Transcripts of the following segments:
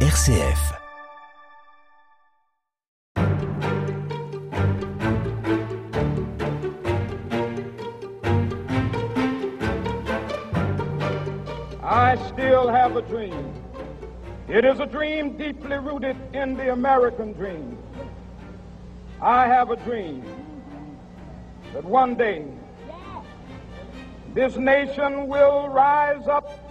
RCF. I still have a dream. It is a dream deeply rooted in the American dream. I have a dream that one day this nation will rise up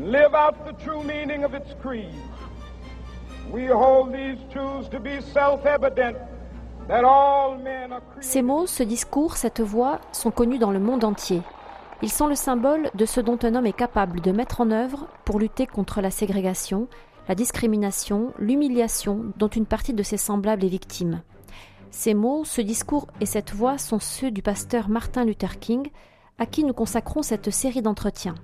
live out the true meaning of its creed. Ces mots, ce discours, cette voix sont connus dans le monde entier. Ils sont le symbole de ce dont un homme est capable de mettre en œuvre pour lutter contre la ségrégation, la discrimination, l'humiliation dont une partie de ses semblables est victime. Ces mots, ce discours et cette voix sont ceux du pasteur Martin Luther King, à qui nous consacrons cette série d'entretiens.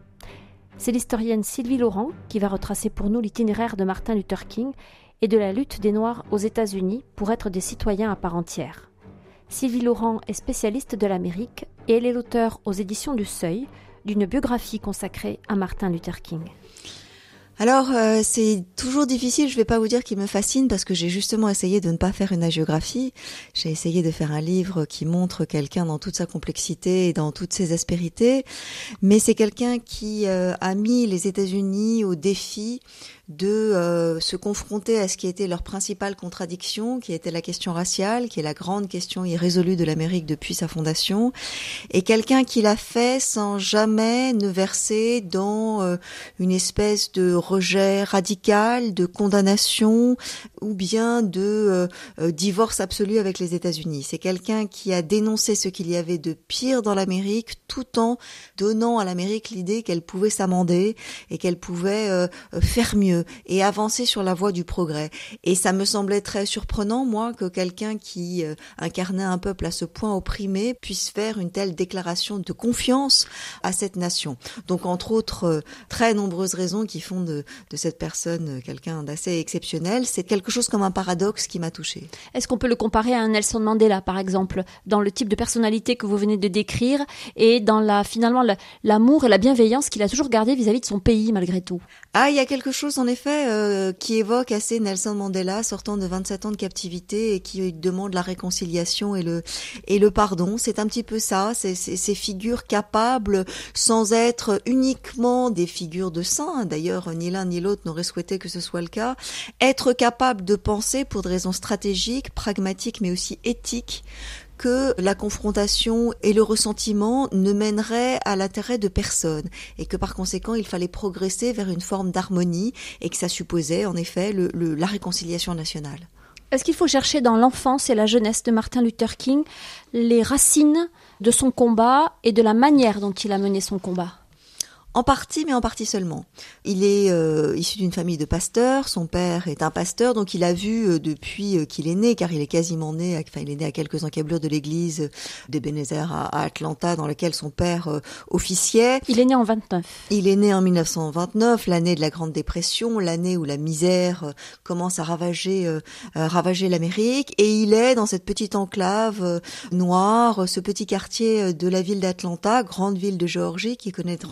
C'est l'historienne Sylvie Laurent qui va retracer pour nous l'itinéraire de Martin Luther King et de la lutte des Noirs aux États-Unis pour être des citoyens à part entière. Sylvie Laurent est spécialiste de l'Amérique et elle est l'auteur aux éditions du Seuil d'une biographie consacrée à Martin Luther King. Alors, euh, c'est toujours difficile, je vais pas vous dire qu'il me fascine parce que j'ai justement essayé de ne pas faire une agiographie. J'ai essayé de faire un livre qui montre quelqu'un dans toute sa complexité et dans toutes ses aspérités. Mais c'est quelqu'un qui euh, a mis les États-Unis au défi de euh, se confronter à ce qui était leur principale contradiction, qui était la question raciale, qui est la grande question irrésolue de l'Amérique depuis sa fondation, et quelqu'un qui l'a fait sans jamais ne verser dans euh, une espèce de rejet radical, de condamnation ou bien de euh, divorce absolu avec les États-Unis. C'est quelqu'un qui a dénoncé ce qu'il y avait de pire dans l'Amérique tout en donnant à l'Amérique l'idée qu'elle pouvait s'amender et qu'elle pouvait faire mieux et avancer sur la voie du progrès. Et ça me semblait très surprenant, moi, que quelqu'un qui euh, incarnait un peuple à ce point opprimé puisse faire une telle déclaration de confiance à cette nation. Donc, entre autres, euh, très nombreuses raisons qui font de, de cette personne euh, quelqu'un d'assez exceptionnel. C'est quelque chose comme un paradoxe qui m'a touché. Est-ce qu'on peut le comparer à un Nelson Mandela, par exemple, dans le type de personnalité que vous venez de décrire et dans la finalement l'amour et la bienveillance qu'il a toujours gardé vis-à-vis -vis de son pays malgré tout? Ah, il y a quelque chose en effet euh, qui évoque assez Nelson Mandela sortant de 27 ans de captivité et qui demande la réconciliation et le et le pardon. C'est un petit peu ça, ces figures capables sans être uniquement des figures de saints. D'ailleurs, ni l'un ni l'autre n'aurait souhaité que ce soit le cas. Être capable de penser pour des raisons stratégiques, pragmatiques, mais aussi éthiques que la confrontation et le ressentiment ne mèneraient à l'intérêt de personne et que par conséquent il fallait progresser vers une forme d'harmonie et que ça supposait en effet la réconciliation nationale. Est-ce qu'il faut chercher dans l'enfance et la jeunesse de Martin Luther King les racines de son combat et de la manière dont il a mené son combat? En partie, mais en partie seulement. Il est euh, issu d'une famille de pasteurs. Son père est un pasteur, donc il a vu euh, depuis euh, qu'il est né, car il est quasiment né, enfin il est né à quelques encablures de l'église d'Ebenezer à, à, Atlanta, dans laquelle son père officiait. Il est né en 29. Il est né en 1929, l'année de la Grande Dépression, l'année où la misère commence à ravager, ravager l'Amérique, et il est dans cette petite enclave noire, ce petit quartier de la ville d'Atlanta, grande ville de Géorgie, qui connaît des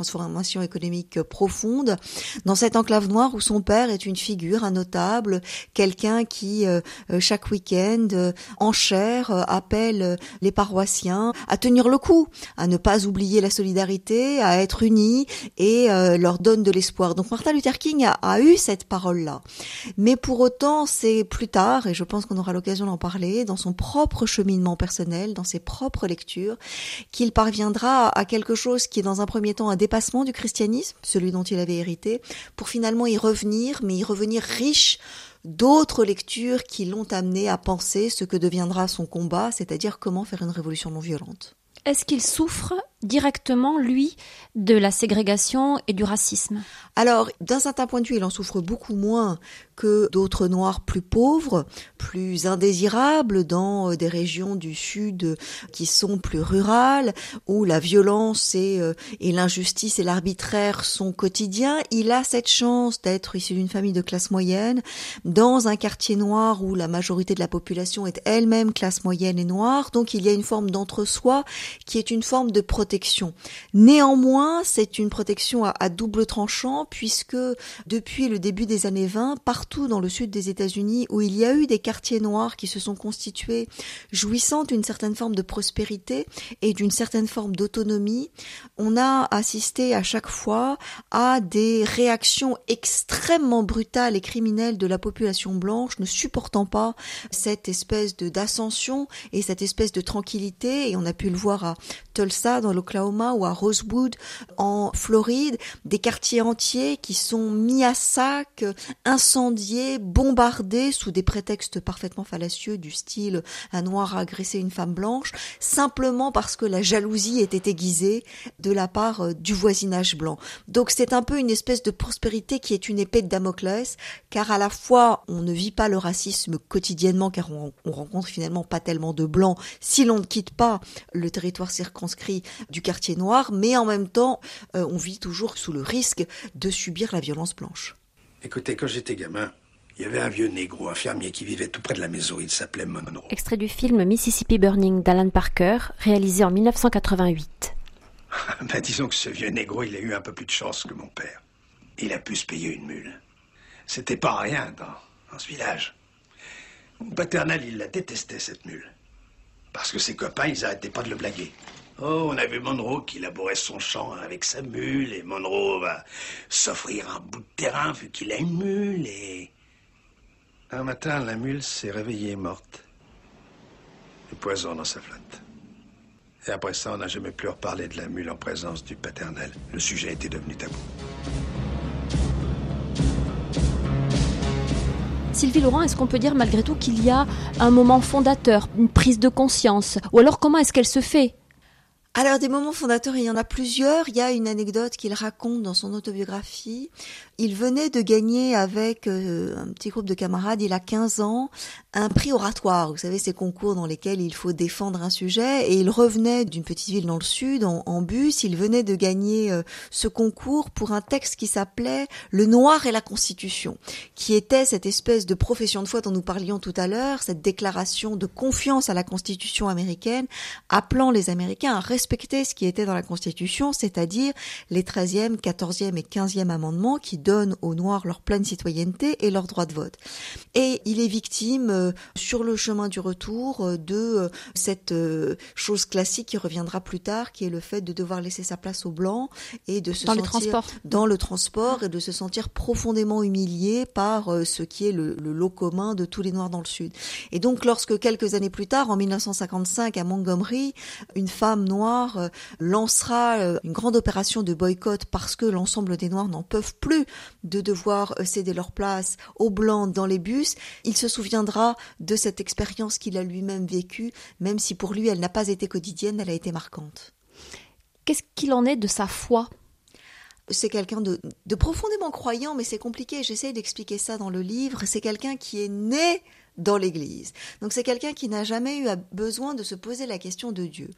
économique profonde, dans cette enclave noire où son père est une figure, un notable, quelqu'un qui euh, euh, chaque week-end euh, en chair appelle les paroissiens à tenir le coup, à ne pas oublier la solidarité, à être unis et leur donne de l'espoir. Donc Martin Luther King a eu cette parole-là. Mais pour autant, c'est plus tard, et je pense qu'on aura l'occasion d'en parler, dans son propre cheminement personnel, dans ses propres lectures, qu'il parviendra à quelque chose qui est dans un premier temps un dépassement du christianisme, celui dont il avait hérité, pour finalement y revenir, mais y revenir riche d'autres lectures qui l'ont amené à penser ce que deviendra son combat, c'est-à-dire comment faire une révolution non violente. Est-ce qu'il souffre directement, lui, de la ségrégation et du racisme Alors, d'un certain point de vue, il en souffre beaucoup moins que d'autres Noirs plus pauvres, plus indésirables dans euh, des régions du Sud qui sont plus rurales, où la violence euh, et l'injustice et l'arbitraire sont quotidiens. Il a cette chance d'être issu d'une famille de classe moyenne, dans un quartier noir où la majorité de la population est elle-même classe moyenne et noire. Donc, il y a une forme d'entre-soi qui est une forme de protection Néanmoins, c'est une protection à, double tranchant puisque depuis le début des années 20, partout dans le sud des États-Unis où il y a eu des quartiers noirs qui se sont constitués, jouissant d'une certaine forme de prospérité et d'une certaine forme d'autonomie, on a assisté à chaque fois à des réactions extrêmement brutales et criminelles de la population blanche ne supportant pas cette espèce d'ascension et cette espèce de tranquillité. Et on a pu le voir à Tulsa dans l'Oklahoma ou à Rosewood en Floride, des quartiers entiers qui sont mis à sac, incendiés, bombardés sous des prétextes parfaitement fallacieux du style un noir a agressé une femme blanche, simplement parce que la jalousie était aiguisée de la part euh, du voisinage blanc. Donc c'est un peu une espèce de prospérité qui est une épée de Damoclès, car à la fois on ne vit pas le racisme quotidiennement, car on, on rencontre finalement pas tellement de blancs si l'on ne quitte pas le territoire circonscrit du quartier noir, mais en même temps, euh, on vit toujours sous le risque de subir la violence blanche. Écoutez, quand j'étais gamin, il y avait un vieux négro, un fermier qui vivait tout près de la maison. Il s'appelait Monroe. Extrait du film Mississippi Burning d'Alan Parker, réalisé en 1988. ben, disons que ce vieux négro, il a eu un peu plus de chance que mon père. Il a pu se payer une mule. C'était pas rien dans, dans ce village. Mon paternel, il la détestait, cette mule. Parce que ses copains, ils arrêtaient pas de le blaguer. Oh, on a vu Monroe qui labourait son champ avec sa mule, et Monroe va s'offrir un bout de terrain vu qu'il a une mule, et... Un matin, la mule s'est réveillée morte. Du poison dans sa flotte. Et après ça, on n'a jamais plus reparlé de la mule en présence du paternel. Le sujet était devenu tabou. Sylvie Laurent, est-ce qu'on peut dire malgré tout qu'il y a un moment fondateur, une prise de conscience? Ou alors comment est-ce qu'elle se fait? Alors des moments fondateurs, il y en a plusieurs. Il y a une anecdote qu'il raconte dans son autobiographie. Il venait de gagner avec euh, un petit groupe de camarades, il a 15 ans, un prix oratoire. Vous savez, ces concours dans lesquels il faut défendre un sujet. Et il revenait d'une petite ville dans le sud en, bus. Il venait de gagner euh, ce concours pour un texte qui s'appelait Le Noir et la Constitution, qui était cette espèce de profession de foi dont nous parlions tout à l'heure, cette déclaration de confiance à la Constitution américaine, appelant les Américains à respecter ce qui était dans la Constitution, c'est-à-dire les 13e, 14e et 15e amendements qui donnent aux Noirs leur pleine citoyenneté et leur droit de vote. Et il est victime euh, sur le chemin du retour euh, de euh, cette chose classique qui reviendra plus tard, qui est le fait de devoir laisser sa place aux blancs et de se dans sentir dans le transport et de se sentir profondément humilié par ce qui est le, le lot commun de tous les Noirs dans le Sud. Et donc, lorsque quelques années plus tard, en 1955, à Montgomery, une femme noire euh, lancera euh, une grande opération de boycott parce que l'ensemble des Noirs n'en peuvent plus de devoir euh, céder leur place aux Blancs dans les bus, il se souviendra de cette expérience qu'il a lui-même vécue, même si pour lui elle n'a pas été quotidienne, elle a été marquante. Qu'est-ce qu'il en est de sa foi? C'est quelqu'un de, de, profondément croyant, mais c'est compliqué. J'essaie d'expliquer ça dans le livre. C'est quelqu'un qui est né dans l'Église. Donc c'est quelqu'un qui n'a jamais eu besoin de se poser la question de Dieu.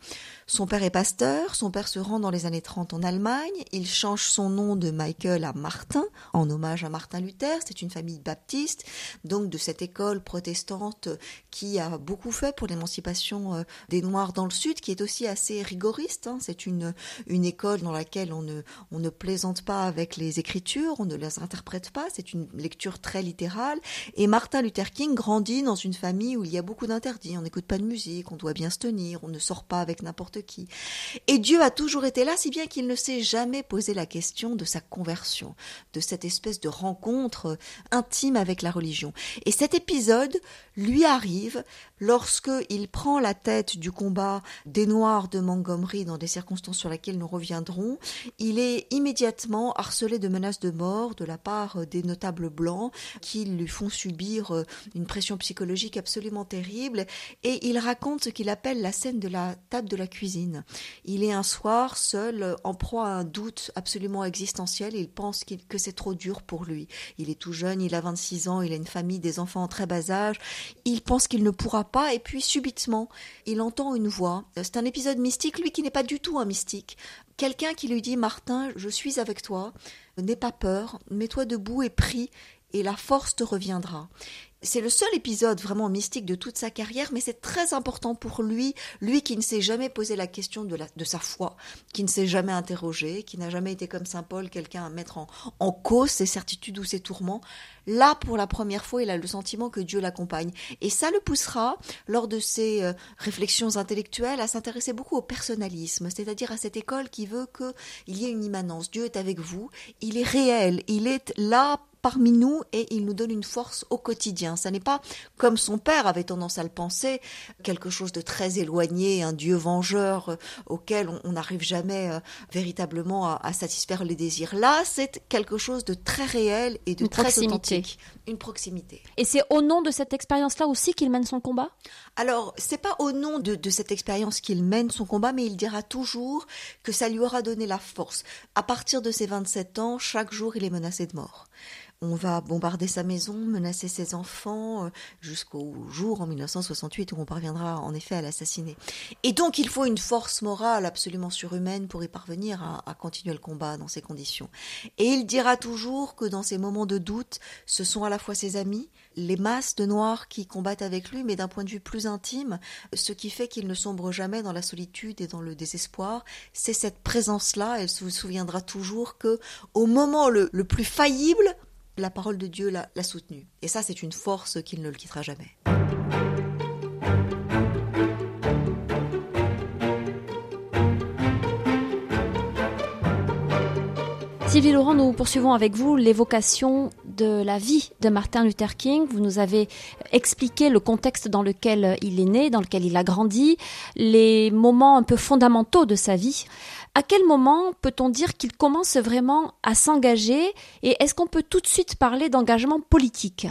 Son père est pasteur, son père se rend dans les années 30 en Allemagne, il change son nom de Michael à Martin, en hommage à Martin Luther, c'est une famille baptiste, donc de cette école protestante qui a beaucoup fait pour l'émancipation euh, des Noirs dans le Sud, qui est aussi assez rigoriste. Hein. C'est une, une école dans laquelle on ne, on ne plaisante pas avec les écritures, on ne les interprète pas, c'est une lecture très littérale. Et Martin Luther King grandit dans une famille où il y a beaucoup d'interdits. On n'écoute pas de musique, on doit bien se tenir, on ne sort pas avec n'importe qui. Et Dieu a toujours été là, si bien qu'il ne s'est jamais posé la question de sa conversion, de cette espèce de rencontre intime avec la religion. Et cet épisode lui arrive lorsque il prend la tête du combat des Noirs de Montgomery dans des circonstances sur lesquelles nous reviendrons. Il est immédiatement harcelé de menaces de mort de la part des notables blancs qui lui font subir une pression psychologique absolument terrible et il raconte ce qu'il appelle la scène de la table de la cuisine. Il est un soir seul en proie à un doute absolument existentiel il pense que c'est trop dur pour lui. Il est tout jeune, il a 26 ans, il a une famille, des enfants en très bas âge. Il pense qu'il ne pourra pas et puis subitement, il entend une voix. C'est un épisode mystique, lui qui n'est pas du tout un mystique. Quelqu'un qui lui dit Martin, je suis avec toi, n'aie pas peur, mets-toi debout et prie et la force te reviendra. C'est le seul épisode vraiment mystique de toute sa carrière, mais c'est très important pour lui, lui qui ne s'est jamais posé la question de, sa foi, qui ne s'est jamais interrogé, qui n'a jamais été comme Saint Paul, quelqu'un à mettre en, en cause ses certitudes ou ses tourments. Là, pour la première fois, il a le sentiment que Dieu l'accompagne. Et ça le poussera, lors de ses euh, réflexions intellectuelles, à s'intéresser beaucoup au personnalisme, c'est-à-dire à cette école qui veut qu'il y ait une immanence. Dieu est avec vous, il est réel, il est là parmi nous et il nous donne une force au quotidien. Ça n'est pas comme son père avait tendance à le penser, quelque chose de très éloigné, un Dieu vengeur euh, auquel on n'arrive jamais euh, véritablement à, satisfaire les désirs. Là, c'est quelque chose de très réel et de très authentique. Une proximité. Et c'est au nom de cette expérience-là aussi qu'il mène son combat? Alors, c'est pas au nom de, de cette expérience qu'il mène son combat, mais il dira toujours que ça lui aura donné la force. À partir de ses 27 ans, chaque jour, il est menacé de mort. On va bombarder sa maison, menacer ses enfants, euh, jusqu'au jour en 1968 où on parviendra en effet à l'assassiner. Et donc il faut une force morale absolument surhumaine pour y parvenir à, continuer le combat dans ces conditions. Et il dira toujours que dans ces moments de doute, ce sont à la fois ses amis, les masses de noirs qui combattent avec lui, mais d'un point de vue plus intime, ce qui fait qu'il ne sombre jamais dans la solitude et dans le désespoir, c'est cette présence-là. Elle se souviendra toujours que, au moment le plus faillible, la parole de Dieu l'a soutenu. Et ça, c'est une force qu'il ne le quittera jamais. Sylvie Laurent, nous poursuivons avec vous l'évocation de la vie de Martin Luther King. Vous nous avez expliqué le contexte dans lequel il est né, dans lequel il a grandi, les moments un peu fondamentaux de sa vie. À quel moment peut-on dire qu'il commence vraiment à s'engager et est-ce qu'on peut tout de suite parler d'engagement politique?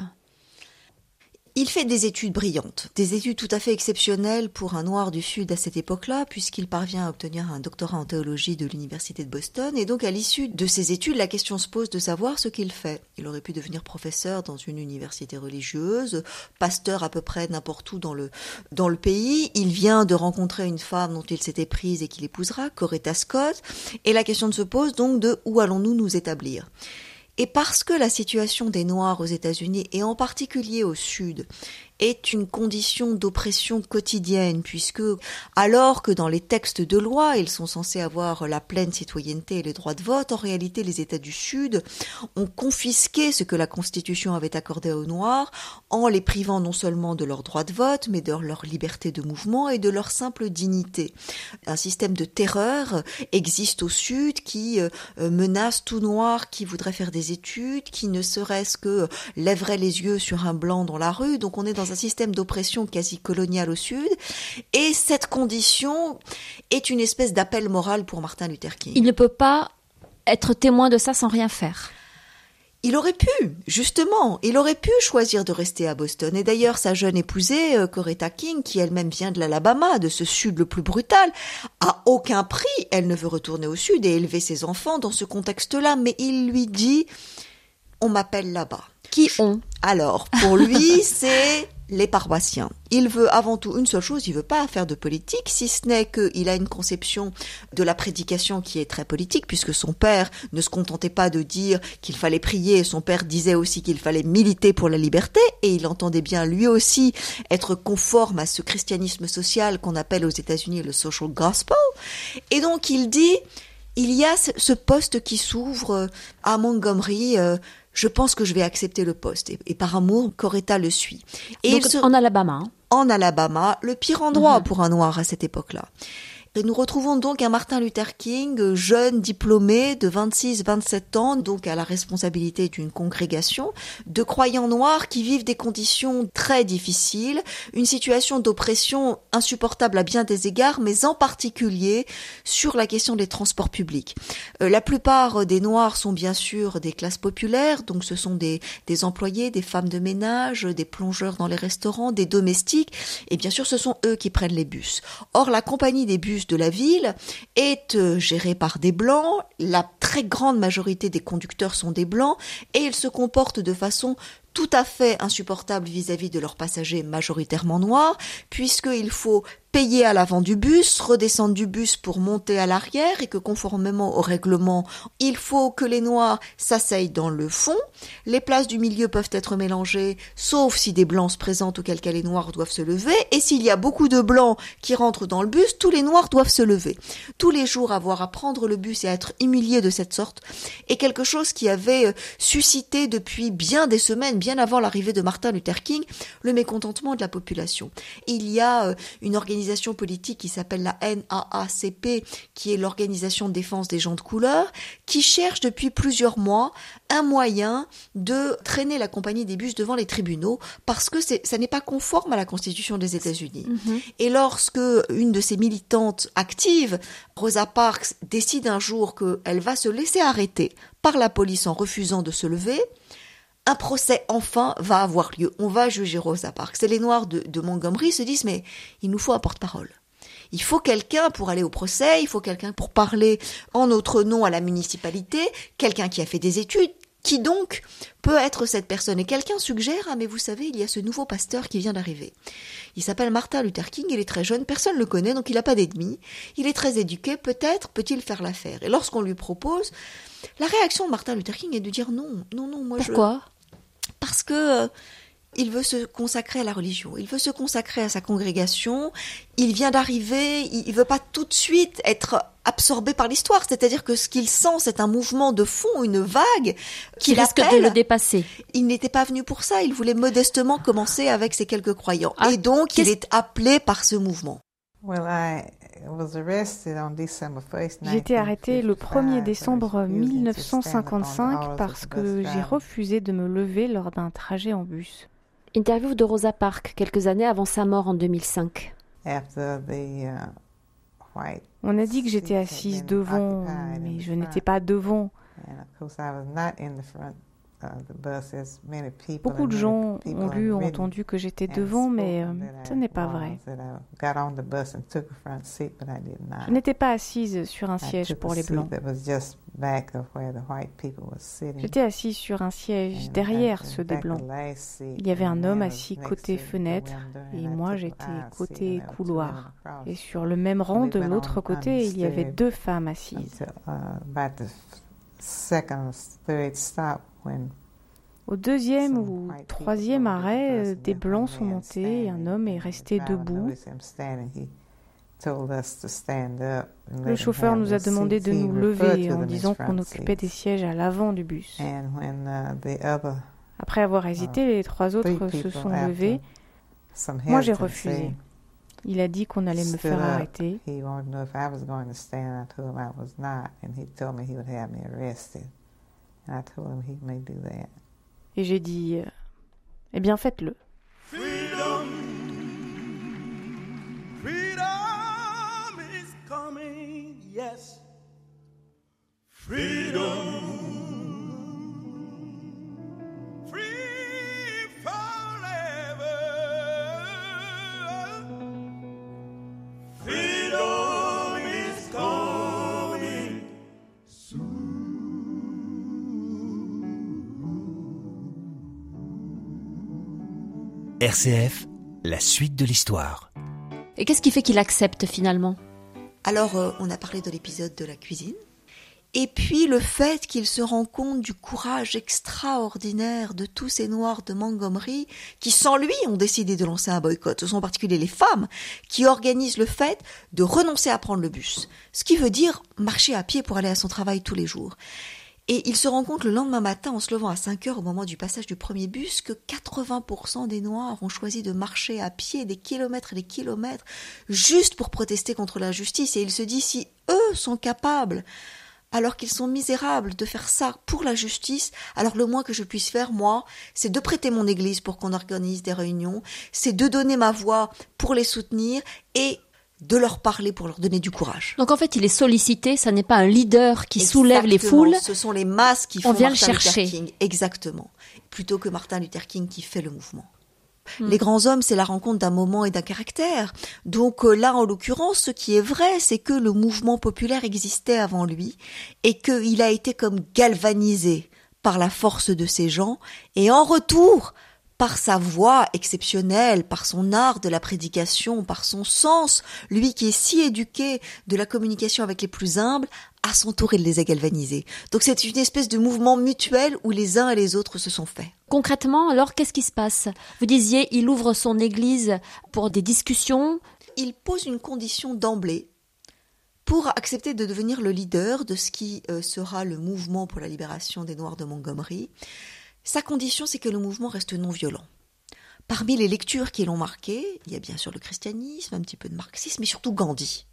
Il fait des études brillantes, des études tout à fait exceptionnelles pour un noir du Sud à cette époque-là, puisqu'il parvient à obtenir un doctorat en théologie de l'Université de Boston. Et donc, à l'issue de ces études, la question se pose de savoir ce qu'il fait. Il aurait pu devenir professeur dans une université religieuse, pasteur à peu près n'importe où dans le, dans le pays. Il vient de rencontrer une femme dont il s'était prise et qu'il épousera, Coretta Scott. Et la question se pose donc de où allons-nous nous établir? Et parce que la situation des Noirs aux États-Unis, et en particulier au Sud, est une condition d'oppression quotidienne, puisque alors que dans les textes de loi, ils sont censés avoir la pleine citoyenneté et les droits de vote, en réalité les États du Sud ont confisqué ce que la Constitution avait accordé aux Noirs en les privant non seulement de leur droit de vote, mais de leur liberté de mouvement et de leur simple dignité. Un système de terreur existe au Sud qui euh, menace tout Noir qui voudrait faire des études, qui ne serait-ce que lèverait les yeux sur un blanc dans la rue. Donc on est un système d'oppression quasi colonial au Sud. Et cette condition est une espèce d'appel moral pour Martin Luther King. Il ne peut pas être témoin de ça sans rien faire. Il aurait pu, justement, il aurait pu choisir de rester à Boston. Et d'ailleurs, sa jeune épousée, euh, Coretta King, qui elle-même vient de l'Alabama, de ce sud le plus brutal, à aucun prix, elle ne veut retourner au sud et élever ses enfants dans ce contexte-là. Mais il lui dit, on m'appelle là-bas. Qui ont? Alors, pour lui, c'est les paroissiens. Il veut avant tout une seule chose, il veut pas faire de politique, si ce n'est qu'il a une conception de la prédication qui est très politique, puisque son père ne se contentait pas de dire qu'il fallait prier, son père disait aussi qu'il fallait militer pour la liberté, et il entendait bien lui aussi être conforme à ce christianisme social qu'on appelle aux États-Unis le social gospel. Et donc il dit, il y a ce poste qui s'ouvre à Montgomery, euh, je pense que je vais accepter le poste. Et, par amour, Coretta le suit. Et en Alabama. Hein. En Alabama, le pire endroit mhm. pour un noir à cette époque-là. Et nous retrouvons donc un Martin Luther King, jeune diplômé de 26-27 ans, donc à la responsabilité d'une congrégation, de croyants noirs qui vivent des conditions très difficiles, une situation d'oppression insupportable à bien des égards, mais en particulier sur la question des transports publics. Euh, la plupart des noirs sont bien sûr des classes populaires, donc ce sont des, des employés, des femmes de ménage, des plongeurs dans les restaurants, des domestiques, et bien sûr ce sont eux qui prennent les bus. Or la compagnie des bus de la ville est euh, géré par des blancs, la très grande majorité des conducteurs sont des blancs, et ils se comportent de façon tout à fait insupportable vis-à-vis de leurs passagers majoritairement noirs, puisqu'il faut payer à l'avant du bus, redescendre du bus pour monter à l'arrière et que conformément au règlement, il faut que les noirs s'asseyent dans le fond. Les places du milieu peuvent être mélangées, sauf si des blancs se présentent auquel cas les noirs doivent se lever. Et s'il y a beaucoup de blancs qui rentrent dans le bus, tous les noirs doivent se lever. Tous les jours, avoir à prendre le bus et à être humilié de cette sorte est quelque chose qui avait euh, suscité depuis bien des semaines, bien avant l'arrivée de Martin Luther King, le mécontentement de la population. Il y a euh, une organisation organisation politique qui s'appelle la NAACP, qui est l'organisation de défense des gens de couleur, qui cherche depuis plusieurs mois un moyen de traîner la compagnie des bus devant les tribunaux parce que ça n'est pas conforme à la Constitution des États-Unis. Mhm. Et lorsque une de ces militantes actives, Rosa Parks, décide un jour qu'elle va se laisser arrêter par la police en refusant de se lever, un procès enfin va avoir lieu. On va juger Rosa Parks. Et les Noirs de, Montgomery se disent mais il nous faut un porte-parole. Il faut quelqu'un pour aller au procès, il faut quelqu'un pour parler en notre nom à la municipalité, quelqu'un qui a fait des études. Qui donc peut être cette personne Et quelqu'un suggère, ah mais vous savez, il y a ce nouveau pasteur qui vient d'arriver. Il s'appelle Martin Luther King, il est très jeune, personne ne le connaît, donc il n'a pas d'ennemis. Il est très éduqué, peut-être peut-il faire l'affaire. Et lorsqu'on lui propose, la réaction de Martin Luther King est de dire non, non, non, moi Pourquoi? Parce que euh, il veut se consacrer à la religion, il veut se consacrer à sa congrégation, il vient d'arriver, il veut pas tout de suite être absorbé par l'histoire, c'est-à-dire que ce qu'il sent, c'est un mouvement de fond, une vague qui risque de le dépasser. Il n'était pas venu pour ça, il voulait modestement commencer avec ses quelques croyants. Ah, et donc, il est appelé par ce mouvement. J'ai été arrêté le 1er décembre 1955 parce que j'ai refusé de me lever lors d'un trajet en bus. Interview de Rosa Parks quelques années avant sa mort en 2005. Uh, On a dit que j'étais assise devant, mais je n'étais pas devant. Uh, Beaucoup de gens ont lu ou entendu que j'étais devant, mais euh, ce n'est pas vrai. Je n'étais pas assise sur un siège pour les Blancs. J'étais assise sur un siège derrière ceux des Blancs. Il y avait un homme assis côté fenêtre et moi j'étais côté couloir. Et sur le même rang de l'autre côté, il y avait deux femmes assises. Au deuxième ou troisième arrêt, des blancs sont montés et un homme est resté debout. Le chauffeur nous a demandé de nous lever en disant qu'on occupait des sièges à l'avant du bus. Après avoir hésité, les trois autres se sont levés. Moi, j'ai refusé. Il a dit qu'on allait me faire arrêter. Et j'ai dit, euh, eh bien faites-le. Freedom. Freedom is coming, yes. Freedom. RCF, la suite de l'histoire. Et qu'est-ce qui fait qu'il accepte finalement? Alors, euh, on a parlé de l'épisode de la cuisine. Et puis le fait qu'il se rend compte du courage extraordinaire de tous ces Noirs de Montgomery qui, sans lui, ont décidé de lancer un boycott. Ce sont en particulier les femmes qui organisent le fait de renoncer à prendre le bus. Ce qui veut dire marcher à pied pour aller à son travail tous les jours. Et il se rend compte le lendemain matin, en se levant à 5 heures au moment du passage du premier bus, que 80% des Noirs ont choisi de marcher à pied des kilomètres et des kilomètres juste pour protester contre l'injustice. Et il se dit, si eux sont capables, alors qu'ils sont misérables, de faire ça pour la justice, alors le moins que je puisse faire, moi, c'est de prêter mon église pour qu'on organise des réunions, c'est de donner ma voix pour les soutenir et de leur parler pour leur donner du courage. Donc en fait, il est sollicité, ça n'est pas un leader qui soulève les foules. Ce sont les masses qui font On vient Martin le chercher. Luther King, exactement, plutôt que Martin Luther King qui fait le mouvement. Hmm. Les grands hommes, c'est la rencontre d'un moment et d'un caractère. Donc euh, là, en l'occurrence, ce qui est vrai, c'est que le mouvement populaire existait avant lui et qu'il a été comme galvanisé par la force de ces gens et en retour par sa voix exceptionnelle, par son art de la prédication, par son sens, lui qui est si éduqué de la communication avec les plus humbles, à son tour, il les a galvanisés. Donc c'est une espèce de mouvement mutuel où les uns et les autres se sont faits. Concrètement, alors, qu'est-ce qui se passe? Vous disiez, il ouvre son église pour des discussions. Il pose une condition d'emblée pour accepter de devenir le leader de ce qui euh, sera le mouvement pour la libération des Noirs de Montgomery. Sa condition, c'est que le mouvement reste non violent. Parmi les lectures qui l'ont marqué, il y a bien sûr le christianisme, un petit peu de marxisme, mais surtout Gandhi.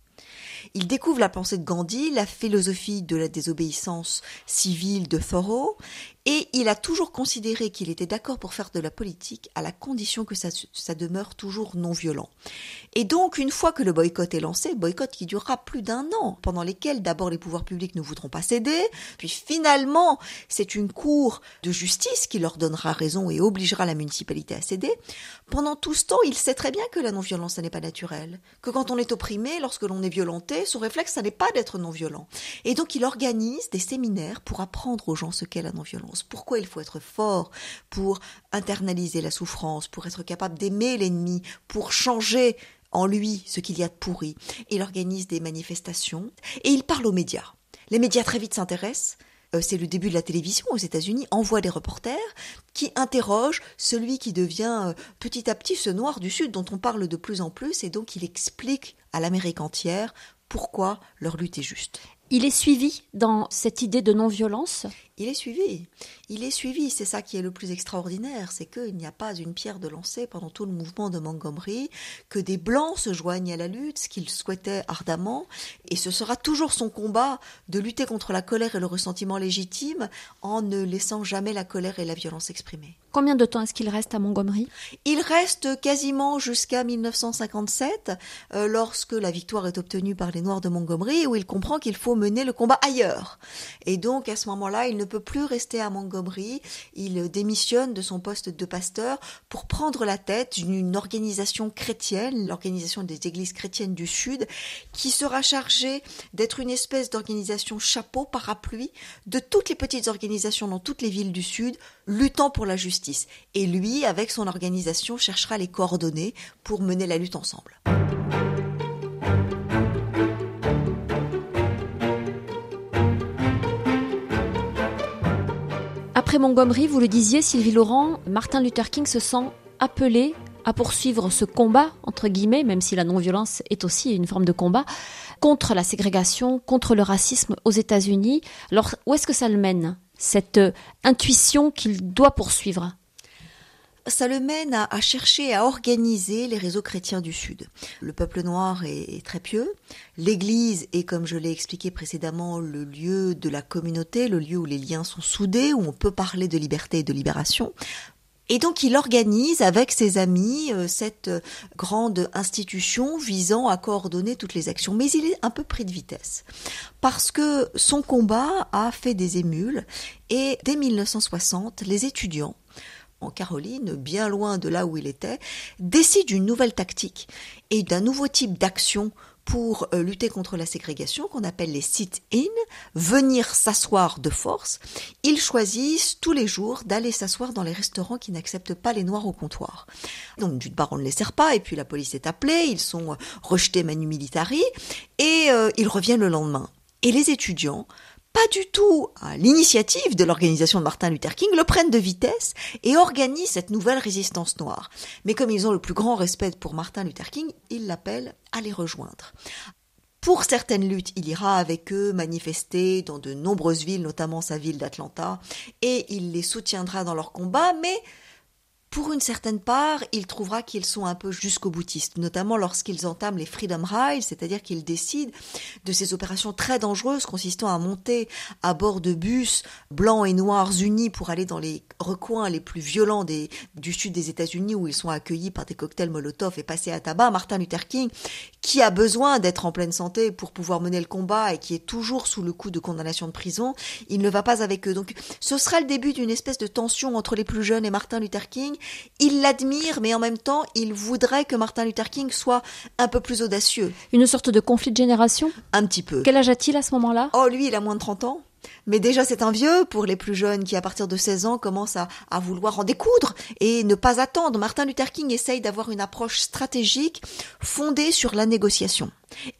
Il découvre la pensée de Gandhi, la philosophie de la désobéissance civile de Thoreau, et il a toujours considéré qu'il était d'accord pour faire de la politique à la condition que ça, demeure toujours non violent. Et donc, une fois que le boycott est lancé, boycott qui durera plus d'un an, pendant lesquels d'abord les pouvoirs publics ne voudront pas céder, puis finalement c'est une cour de justice qui leur donnera raison et obligera la municipalité à céder, pendant tout ce temps, il sait très bien que la non-violence, ça n'est pas naturel, que quand on est opprimé, lorsque l'on est violenté, son réflexe, ça n'est pas d'être non-violent. Et donc il organise des séminaires pour apprendre aux gens ce qu'est la non-violence pourquoi il faut être fort pour internaliser la souffrance, pour être capable d'aimer l'ennemi, pour changer en lui ce qu'il y a de pourri. Il organise des manifestations et il parle aux médias. Les médias très vite s'intéressent. Euh, c'est le début de la télévision aux États-Unis, envoie des reporters qui interrogent celui qui devient euh, petit à petit ce noir du Sud dont on parle de plus en plus et donc il explique à l'Amérique entière pourquoi leur lutte est juste. Il est suivi dans cette idée de non-violence Il est suivi. Il est suivi. C'est ça qui est le plus extraordinaire. C'est qu'il n'y a pas une pierre de lancer pendant tout le mouvement de Montgomery, que des Blancs se joignent à la lutte, ce qu'il souhaitait ardemment. Et ce sera toujours son combat de lutter contre la colère et le ressentiment légitime en ne laissant jamais la colère et la violence exprimer. Combien de temps est-ce qu'il reste à Montgomery? Il reste quasiment jusqu'à 1957, euh, lorsque la victoire est obtenue par les Noirs de Montgomery, où il comprend qu'il faut mener le combat ailleurs. Et donc, à ce moment-là, il ne peut plus rester à Montgomery. Il démissionne de son poste de pasteur pour prendre la tête d'une organisation chrétienne, l'organisation des églises chrétiennes du Sud, qui sera chargée d'être une espèce d'organisation chapeau, parapluie, de toutes les petites organisations dans toutes les villes du Sud, luttant pour la justice et lui, avec son organisation, cherchera les coordonnées pour mener la lutte ensemble. Après Montgomery, vous le disiez, Sylvie Laurent, Martin Luther King se sent appelé à poursuivre ce combat, entre guillemets, même si la non-violence est aussi une forme de combat, contre la ségrégation, contre le racisme aux États-Unis. Alors, où est-ce que ça le mène? Cette euh, intuition qu'il doit poursuivre ça le mène à, chercher à organiser les réseaux chrétiens du Sud. Le peuple noir est, très pieux. L'Église est, comme je l'ai expliqué précédemment, le lieu de la communauté, le lieu où les liens sont soudés, où on peut parler de liberté et de libération. Et donc il organise avec ses amis euh, cette grande institution visant à coordonner toutes les actions. Mais il est un peu pris de vitesse. Parce que son combat a fait des émules. Et dès 1960, les étudiants en Caroline, bien loin de là où il était, décide d'une nouvelle tactique. Et d'un nouveau type d'action pour euh, lutter contre la ségrégation qu'on appelle les sit-in, venir s'asseoir de force. Ils choisissent tous les jours d'aller s'asseoir dans les restaurants qui n'acceptent pas les noirs au comptoir. Donc d'une part on ne les sert pas et puis la police est appelée, ils sont rejetés manu militari et euh, ils reviennent le lendemain. Et les étudiants pas du tout à l'initiative de l'organisation de Martin Luther King, le prennent de vitesse et organisent cette nouvelle résistance noire. Mais comme ils ont le plus grand respect pour Martin Luther King, ils l'appellent à les rejoindre. Pour certaines luttes, il ira avec eux manifester dans de nombreuses villes, notamment sa ville d'Atlanta, et il les soutiendra dans leur combat, mais pour une certaine part, il trouvera qu'ils sont un peu jusqu'au boutistes, notamment lorsqu'ils entament les Freedom Rides, c'est-à-dire qu'ils décident de ces opérations très dangereuses consistant à monter à bord de bus blancs et noirs unis pour aller dans les recoins les plus violents du sud des États-Unis où ils sont accueillis par des cocktails Molotov et passés à tabac. Martin Luther King, qui a besoin d'être en pleine santé pour pouvoir mener le combat et qui est toujours sous le coup de condamnation de prison, il ne va pas avec eux. Donc ce sera le début d'une espèce de tension entre les plus jeunes et Martin Luther King il l'admire, mais en même temps, il voudrait que Martin Luther King soit un peu plus audacieux. Une sorte de conflit de génération? Un petit peu. Quel âge a-t-il à ce moment-là? Oh, lui, il a moins de 30 ans. Mais déjà, c'est un vieux pour les plus jeunes qui, à partir de 16 ans, commencent à, à vouloir en découdre et ne pas attendre. Martin Luther King essaye d'avoir une approche stratégique fondée sur la négociation.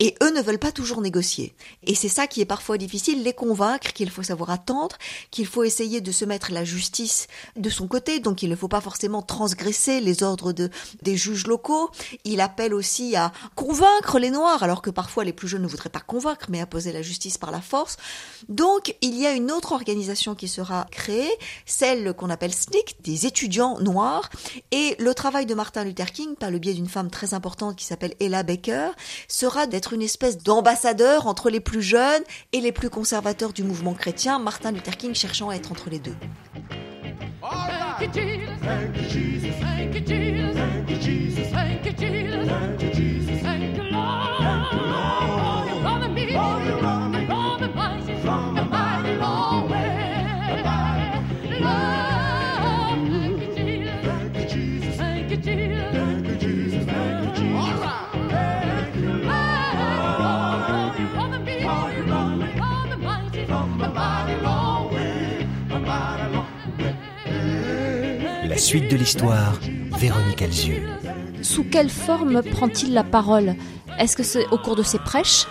Et eux ne veulent pas toujours négocier. Et c'est ça qui est parfois difficile, les convaincre qu'il faut savoir attendre, qu'il faut essayer de se mettre la justice de son côté, donc il ne faut pas forcément transgresser les ordres de, des juges locaux. Il appelle aussi à convaincre les Noirs, alors que parfois les plus jeunes ne voudraient pas convaincre, mais imposer la justice par la force. Donc il y a une autre organisation qui sera créée, celle qu'on appelle SNCC, des étudiants noirs, et le travail de Martin Luther King, par le biais d'une femme très importante qui s'appelle Ella Baker, sera d'être une espèce d'ambassadeur entre les plus jeunes et les plus conservateurs du mouvement chrétien, Martin Luther King cherchant à être entre les deux. Suite de l'histoire, Véronique Alzieux. Sous quelle forme prend-il la parole? Est-ce que c'est au cours de ses prêches?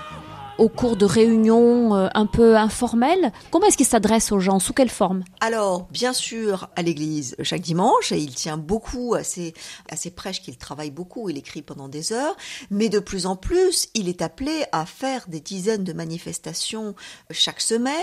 Au cours de réunions euh, un peu informelles. Comment est-ce qu'il s'adresse aux gens? Sous quelle forme? Alors, bien sûr, à l'église chaque dimanche, et il tient beaucoup à ses, à ses prêches qu'il travaille beaucoup, il écrit pendant des heures, mais de plus en plus, il est appelé à faire des dizaines de manifestations chaque semaine,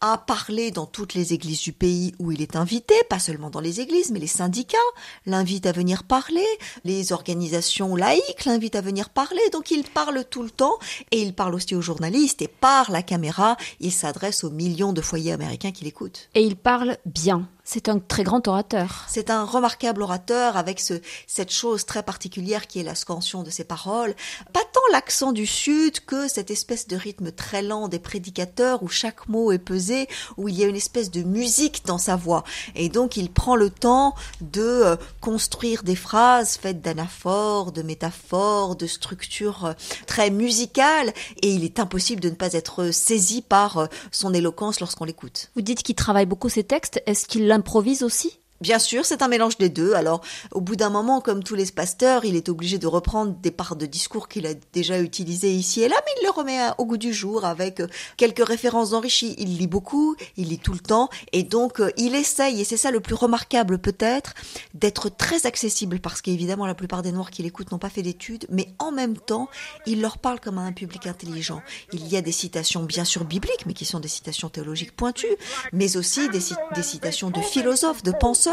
à parler dans toutes les églises du pays où il est invité, pas seulement dans les églises, mais les syndicats l'invitent à venir parler, les organisations laïques l'invitent à venir parler, donc il parle tout le temps, et il parle aussi aujourd'hui et par la caméra, il s'adresse aux millions de foyers américains qui l'écoutent. Et il parle bien. C'est un très grand orateur. C'est un remarquable orateur avec ce, cette chose très particulière qui est la scansion de ses paroles. Pas tant l'accent du Sud que cette espèce de rythme très lent des prédicateurs où chaque mot est pesé, où il y a une espèce de musique dans sa voix. Et donc il prend le temps de euh, construire des phrases faites d'anaphores, de métaphores, de structures euh, très musicales. Et il est impossible de ne pas être saisi par euh, son éloquence lorsqu'on l'écoute. Vous dites qu'il travaille beaucoup ses textes. Est-ce qu'il improvise aussi? Bien sûr, c'est un mélange des deux. Alors, au bout d'un moment, comme tous les pasteurs, il est obligé de reprendre des parts de discours qu'il a déjà utilisés ici et là, mais il le remet au goût du jour avec euh, quelques références enrichies. Il lit beaucoup, il lit tout le temps, et donc euh, il essaye, et c'est ça le plus remarquable peut-être, d'être très accessible, parce qu'évidemment, la plupart des Noirs qui l'écoutent n'ont pas fait d'études, mais en même temps, il leur parle comme à un public intelligent. Il y a des citations bien sûr bibliques, mais qui sont des citations théologiques pointues, mais aussi des citations de philosophes, de penseurs,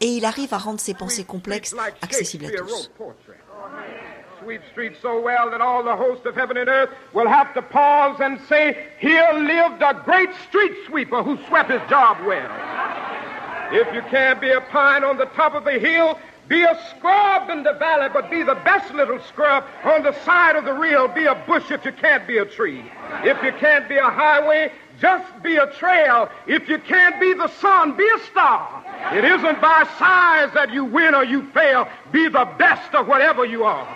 et il arrive à rendre ses pensées complexes accessibles à tous. Sweep street so well that all the host of heaven and earth will have to pause and say, Here lived a great street sweeper who swept his job well. If you can't be a pine on the top of the hill, be a scrub in the valley, but be the best little scrub on the side of the reel. Be a bush if you can't be a tree. If you can't be a highway, just be a trail. If you can't be the sun, be a star. It isn't by size that you win or you fail. Be the best of whatever you are.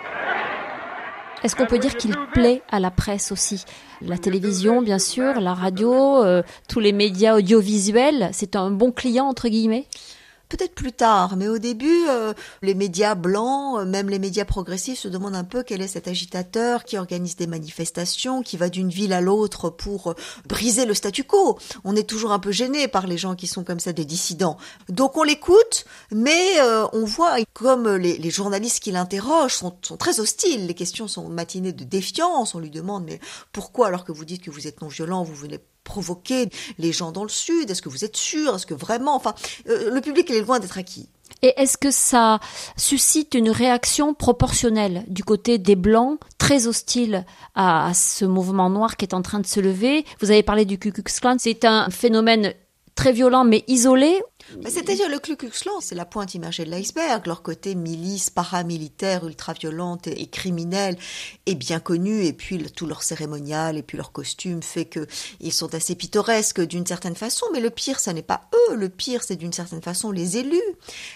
Est-ce qu'on peut dire qu'il plaît à la presse aussi? La télévision, bien sûr, la radio, euh, tous les médias audiovisuels, c'est un bon client, entre guillemets? Peut-être plus tard, mais au début, euh, les médias blancs, euh, même les médias progressifs se demandent un peu quel est cet agitateur qui organise des manifestations, qui va d'une ville à l'autre pour euh, briser le statu quo. On est toujours un peu gêné par les gens qui sont comme ça des dissidents. Donc on l'écoute, mais on voit comme les, les journalistes qui l'interrogent sont, sont, très hostiles. Les questions sont matinées de défiance. On lui demande mais pourquoi alors que vous dites que vous êtes non violent, vous venez provoquer les gens dans le Sud? Est-ce que vous êtes sûr? Est-ce que vraiment Enfin, euh, le public il est loin d'être acquis. Et est-ce que ça suscite une réaction proportionnelle du côté des Blancs, très hostiles à, ce mouvement noir qui est en train de se lever? Vous avez parlé du Ku Klux Klan, c'est un phénomène très violent mais isolé C'est-à-dire le Ku Klux Klan, c'est la pointe immergée de l'iceberg. Leur côté milice paramilitaire, ultra-violente et, criminelle est bien connu. Et puis tout leur cérémonial et puis leur costume fait que ils sont assez pittoresques d'une certaine façon. Mais le pire, ça n'est pas eux. Le pire, c'est d'une certaine façon les élus,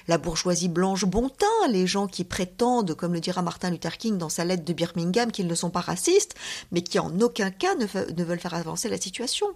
la bourgeoisie blanche bon teint, les gens qui prétendent, comme le dira Martin Luther King dans sa lettre de Birmingham, qu'ils ne sont pas racistes, mais qui en aucun cas ne, veulent faire avancer la situation.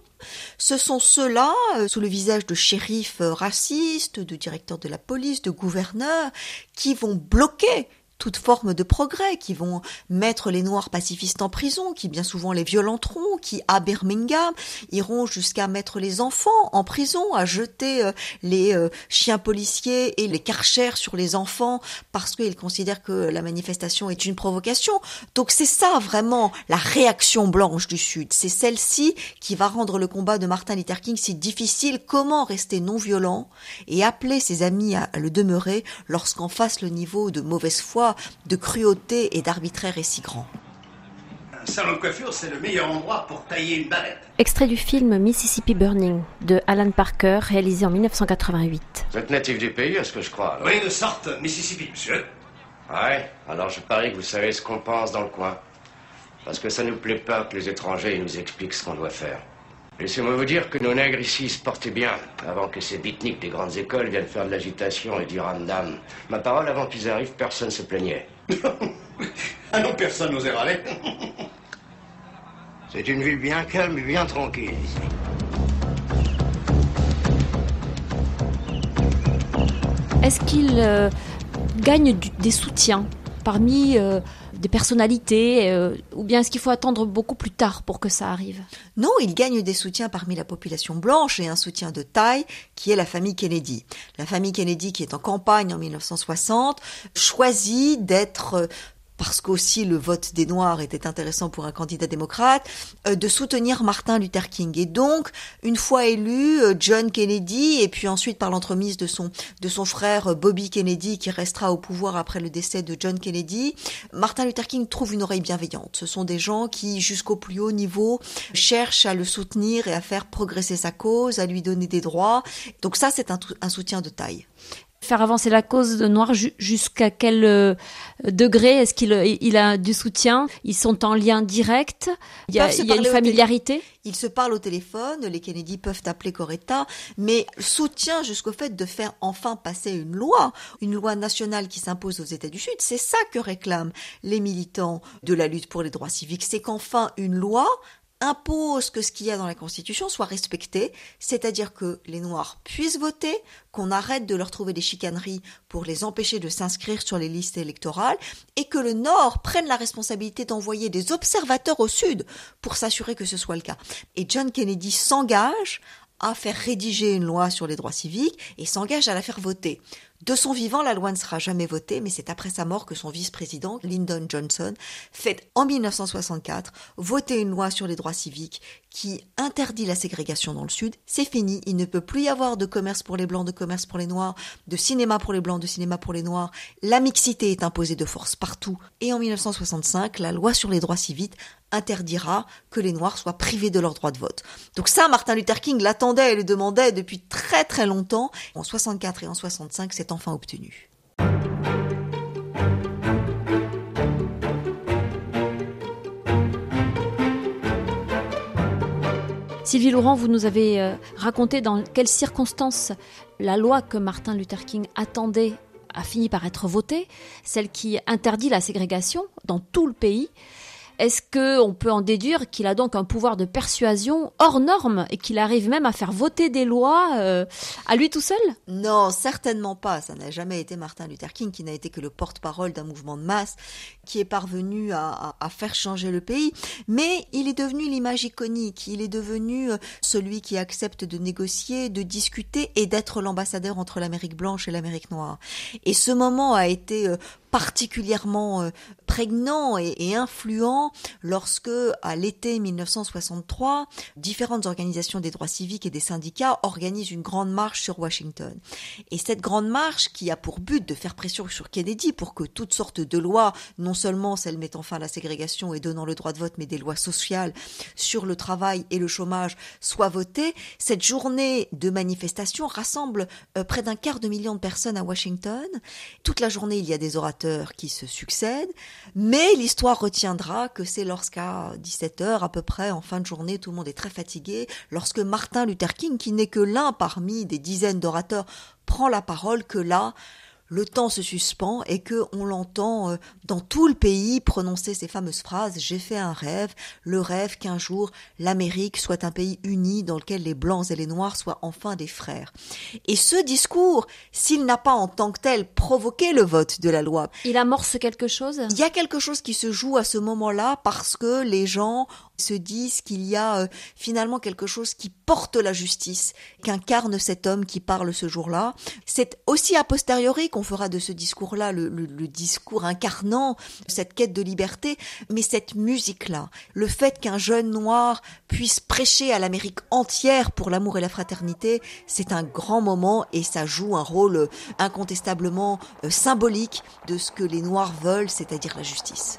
Ce sont ceux-là, euh, sous le visage de shérifs euh, de directeurs de la police, de gouverneurs, qui vont bloquer toute forme de progrès, qui vont mettre les Noirs pacifistes en prison, qui bien souvent les violenteront, qui à Birmingham iront jusqu'à mettre les enfants en prison, à jeter euh, les euh, chiens policiers et les karchers sur les enfants parce qu'ils considèrent que la manifestation est une provocation. Donc c'est ça vraiment la réaction blanche du Sud. C'est celle-ci qui va rendre le combat de Martin Luther King si difficile. Comment rester non violent et appeler ses amis à le demeurer lorsqu'en face le niveau de mauvaise foi de cruauté et d'arbitraire est si grand. Un salon de coiffure, c'est le meilleur endroit pour tailler une barrette. Extrait du film Mississippi Burning de Alan Parker, réalisé en 1988. Vous êtes natif du pays, est-ce que je crois Oui, de sorte, Mississippi, monsieur. Ouais, alors je parie que vous savez ce qu'on pense dans le coin. Parce que ça nous plaît pas que les étrangers nous expliquent ce qu'on doit faire. Laissez-moi vous dire que nos nègres ici se portaient bien, avant que ces bitniks des grandes écoles viennent faire de l'agitation et du ramdam. Ma parole, avant qu'ils arrivent, personne ne se plaignait. ah non, personne n'osait râler. C'est une ville bien calme et bien tranquille ici. Est-ce qu'il euh, gagne des soutiens parmi euh, des personnalités euh, Ou bien est-ce qu'il faut attendre beaucoup plus tard pour que ça arrive? Non, il gagne des soutiens parmi la population blanche et un soutien de taille qui est la famille Kennedy. La famille Kennedy qui est en campagne en 1960 choisit d'être parce qu'aussi le vote des Noirs était intéressant pour un candidat démocrate, euh, de soutenir Martin Luther King. Et donc, une fois élu, euh, John Kennedy, et puis ensuite par l'entremise de son, de son frère euh, Bobby Kennedy, qui restera au pouvoir après le décès de John Kennedy, Martin Luther King trouve une oreille bienveillante. Ce sont des gens qui, jusqu'au plus haut niveau, cherchent à le soutenir et à faire progresser sa cause, à lui donner des droits. Donc ça, c'est un, un soutien de taille faire avancer la cause de Noir jusqu'à quel euh, degré? Est-ce qu'il il a du soutien? Ils sont en lien direct? Il y a, il y a une familiarité? Ils se parlent au téléphone, les Kennedy peuvent appeler Coretta, mais soutien jusqu'au fait de faire enfin passer une loi, une loi nationale qui s'impose aux États du Sud. C'est ça que réclament les militants de la lutte pour les droits civiques, c'est qu'enfin une loi impose que ce qu'il y a dans la Constitution soit respecté, c'est-à-dire que les Noirs puissent voter, qu'on arrête de leur trouver des chicaneries pour les empêcher de s'inscrire sur les listes électorales, et que le Nord prenne la responsabilité d'envoyer des observateurs au Sud pour s'assurer que ce soit le cas. Et John Kennedy s'engage à faire rédiger une loi sur les droits civiques et s'engage à la faire voter. De son vivant, la loi ne sera jamais votée, mais c'est après sa mort que son vice-président, Lyndon Johnson, fait en 1964 voter une loi sur les droits civiques qui interdit la ségrégation dans le Sud. C'est fini, il ne peut plus y avoir de commerce pour les blancs, de commerce pour les noirs, de cinéma pour les blancs, de cinéma pour les noirs. La mixité est imposée de force partout. Et en 1965, la loi sur les droits civiques interdira que les Noirs soient privés de leur droit de vote. Donc ça, Martin Luther King l'attendait et le demandait depuis très très longtemps. En 64 et en 65, c'est enfin obtenu. Sylvie Laurent, vous nous avez euh, raconté dans quelles circonstances la loi que Martin Luther King attendait a fini par être votée, celle qui interdit la ségrégation dans tout le pays. Est-ce qu'on peut en déduire qu'il a donc un pouvoir de persuasion hors norme et qu'il arrive même à faire voter des lois euh, à lui tout seul? Non, certainement pas. Ça n'a jamais été Martin Luther King qui n'a été que le porte-parole d'un mouvement de masse qui est parvenu à, faire changer le pays. Mais il est devenu l'image iconique. Il est devenu euh, celui qui accepte de négocier, de discuter et d'être l'ambassadeur entre l'Amérique blanche et l'Amérique noire. Et ce moment a été euh, particulièrement prégnant et influent lorsque, à l'été 1963, différentes organisations des droits civiques et des syndicats organisent une grande marche sur Washington. Et cette grande marche, qui a pour but de faire pression sur Kennedy pour que toutes sortes de lois, non seulement celles mettant fin à la ségrégation et donnant le droit de vote, mais des lois sociales sur le travail et le chômage soient votées, cette journée de manifestation rassemble euh, près d'un quart de million de personnes à Washington. Toute la journée, il y a des orateurs qui se succèdent, mais l'histoire retiendra que c'est lorsqu'à 17 heures à peu près, en fin de journée, tout le monde est très fatigué, lorsque Martin Luther King, qui n'est que l'un parmi des dizaines d'orateurs, prend la parole, que là, le temps se suspend et que on l'entend euh, dans tout le pays prononcer ces fameuses phrases j'ai fait un rêve, le rêve qu'un jour l'Amérique soit un pays uni dans lequel les blancs et les noirs soient enfin des frères. Et ce discours, s'il n'a pas en tant que tel provoqué le vote de la loi, il amorce quelque chose? Il y a quelque chose qui se joue à ce moment-là parce que les gens se disent qu'il y a euh, finalement quelque chose qui porte la justice, qu'incarne cet homme qui parle ce jour-là. C'est aussi a posteriori qu'on fera de ce discours-là le, discours incarnant cette quête de liberté, mais cette musique-là, le fait qu'un jeune noir puisse prêcher à l'Amérique entière pour l'amour et la fraternité, c'est un grand moment et ça joue un rôle euh, incontestablement euh, symbolique de ce que les noirs veulent, c'est-à-dire la justice.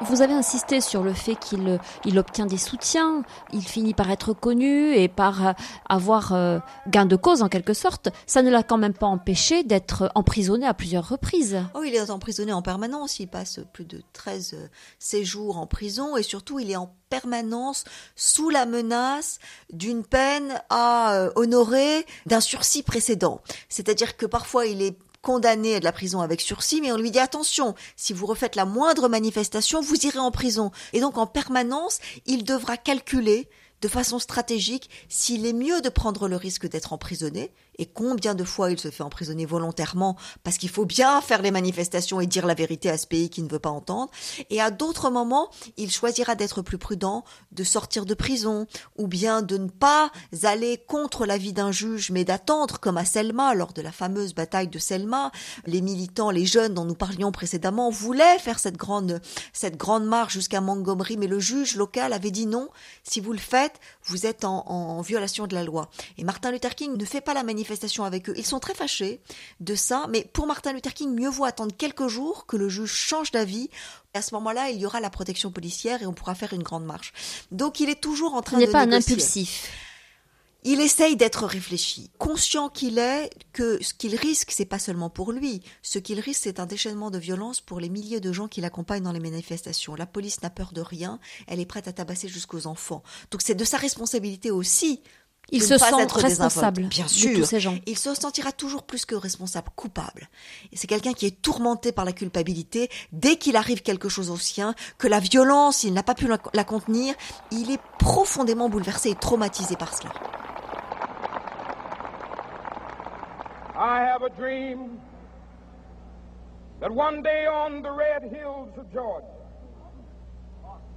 Vous avez insisté sur le fait qu'il il obtient des soutiens, il finit par être connu et par avoir euh, gain de cause en quelque sorte. Ça ne l'a quand même pas empêché d'être emprisonné à plusieurs reprises. Oh, il est emprisonné en permanence, il passe plus de 13 euh, séjours en prison et surtout il est en permanence sous la menace d'une peine à euh, honorer d'un sursis précédent. C'est-à-dire que parfois il est condamné à de la prison avec sursis, mais on lui dit attention, si vous refaites la moindre manifestation, vous irez en prison. Et donc en permanence, il devra calculer de façon stratégique s'il est mieux de prendre le risque d'être emprisonné, et combien de fois il se fait emprisonner volontairement parce qu'il faut bien faire les manifestations et dire la vérité à ce pays qui ne veut pas entendre, et à d'autres moments, il choisira d'être plus prudent, de sortir de prison, ou bien de ne pas aller contre l'avis d'un juge, mais d'attendre, comme à Selma, lors de la fameuse bataille de Selma, les militants, les jeunes dont nous parlions précédemment, voulaient faire cette grande, cette grande marche jusqu'à Montgomery, mais le juge local avait dit non, si vous le faites, vous êtes en, en violation de la loi. Et Martin Luther King ne fait pas la manifestation avec eux. Ils sont très fâchés de ça, mais pour Martin Luther King, mieux vaut attendre quelques jours que le juge change d'avis. À ce moment-là, il y aura la protection policière et on pourra faire une grande marche. Donc il est toujours en train de Il n'est pas un impulsif. Il essaye d'être réfléchi, conscient qu'il est que ce qu'il risque, c'est pas seulement pour lui. Ce qu'il risque, c'est un déchaînement de violence pour les milliers de gens qui l'accompagnent dans les manifestations. La police n'a peur de rien, elle est prête à tabasser jusqu'aux enfants. Donc c'est de sa responsabilité aussi il se sent responsable Bien sûr. de tous ces gens. Il se sentira toujours plus que responsable, coupable. Et c'est quelqu'un qui est tourmenté par la culpabilité dès qu'il arrive quelque chose au sien, que la violence, il n'a pas pu la, contenir, il est profondément bouleversé et traumatisé par cela. I have a dream that one day on the red hills of Georgia,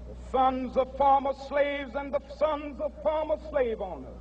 the sons of former slaves and the sons of former slave owners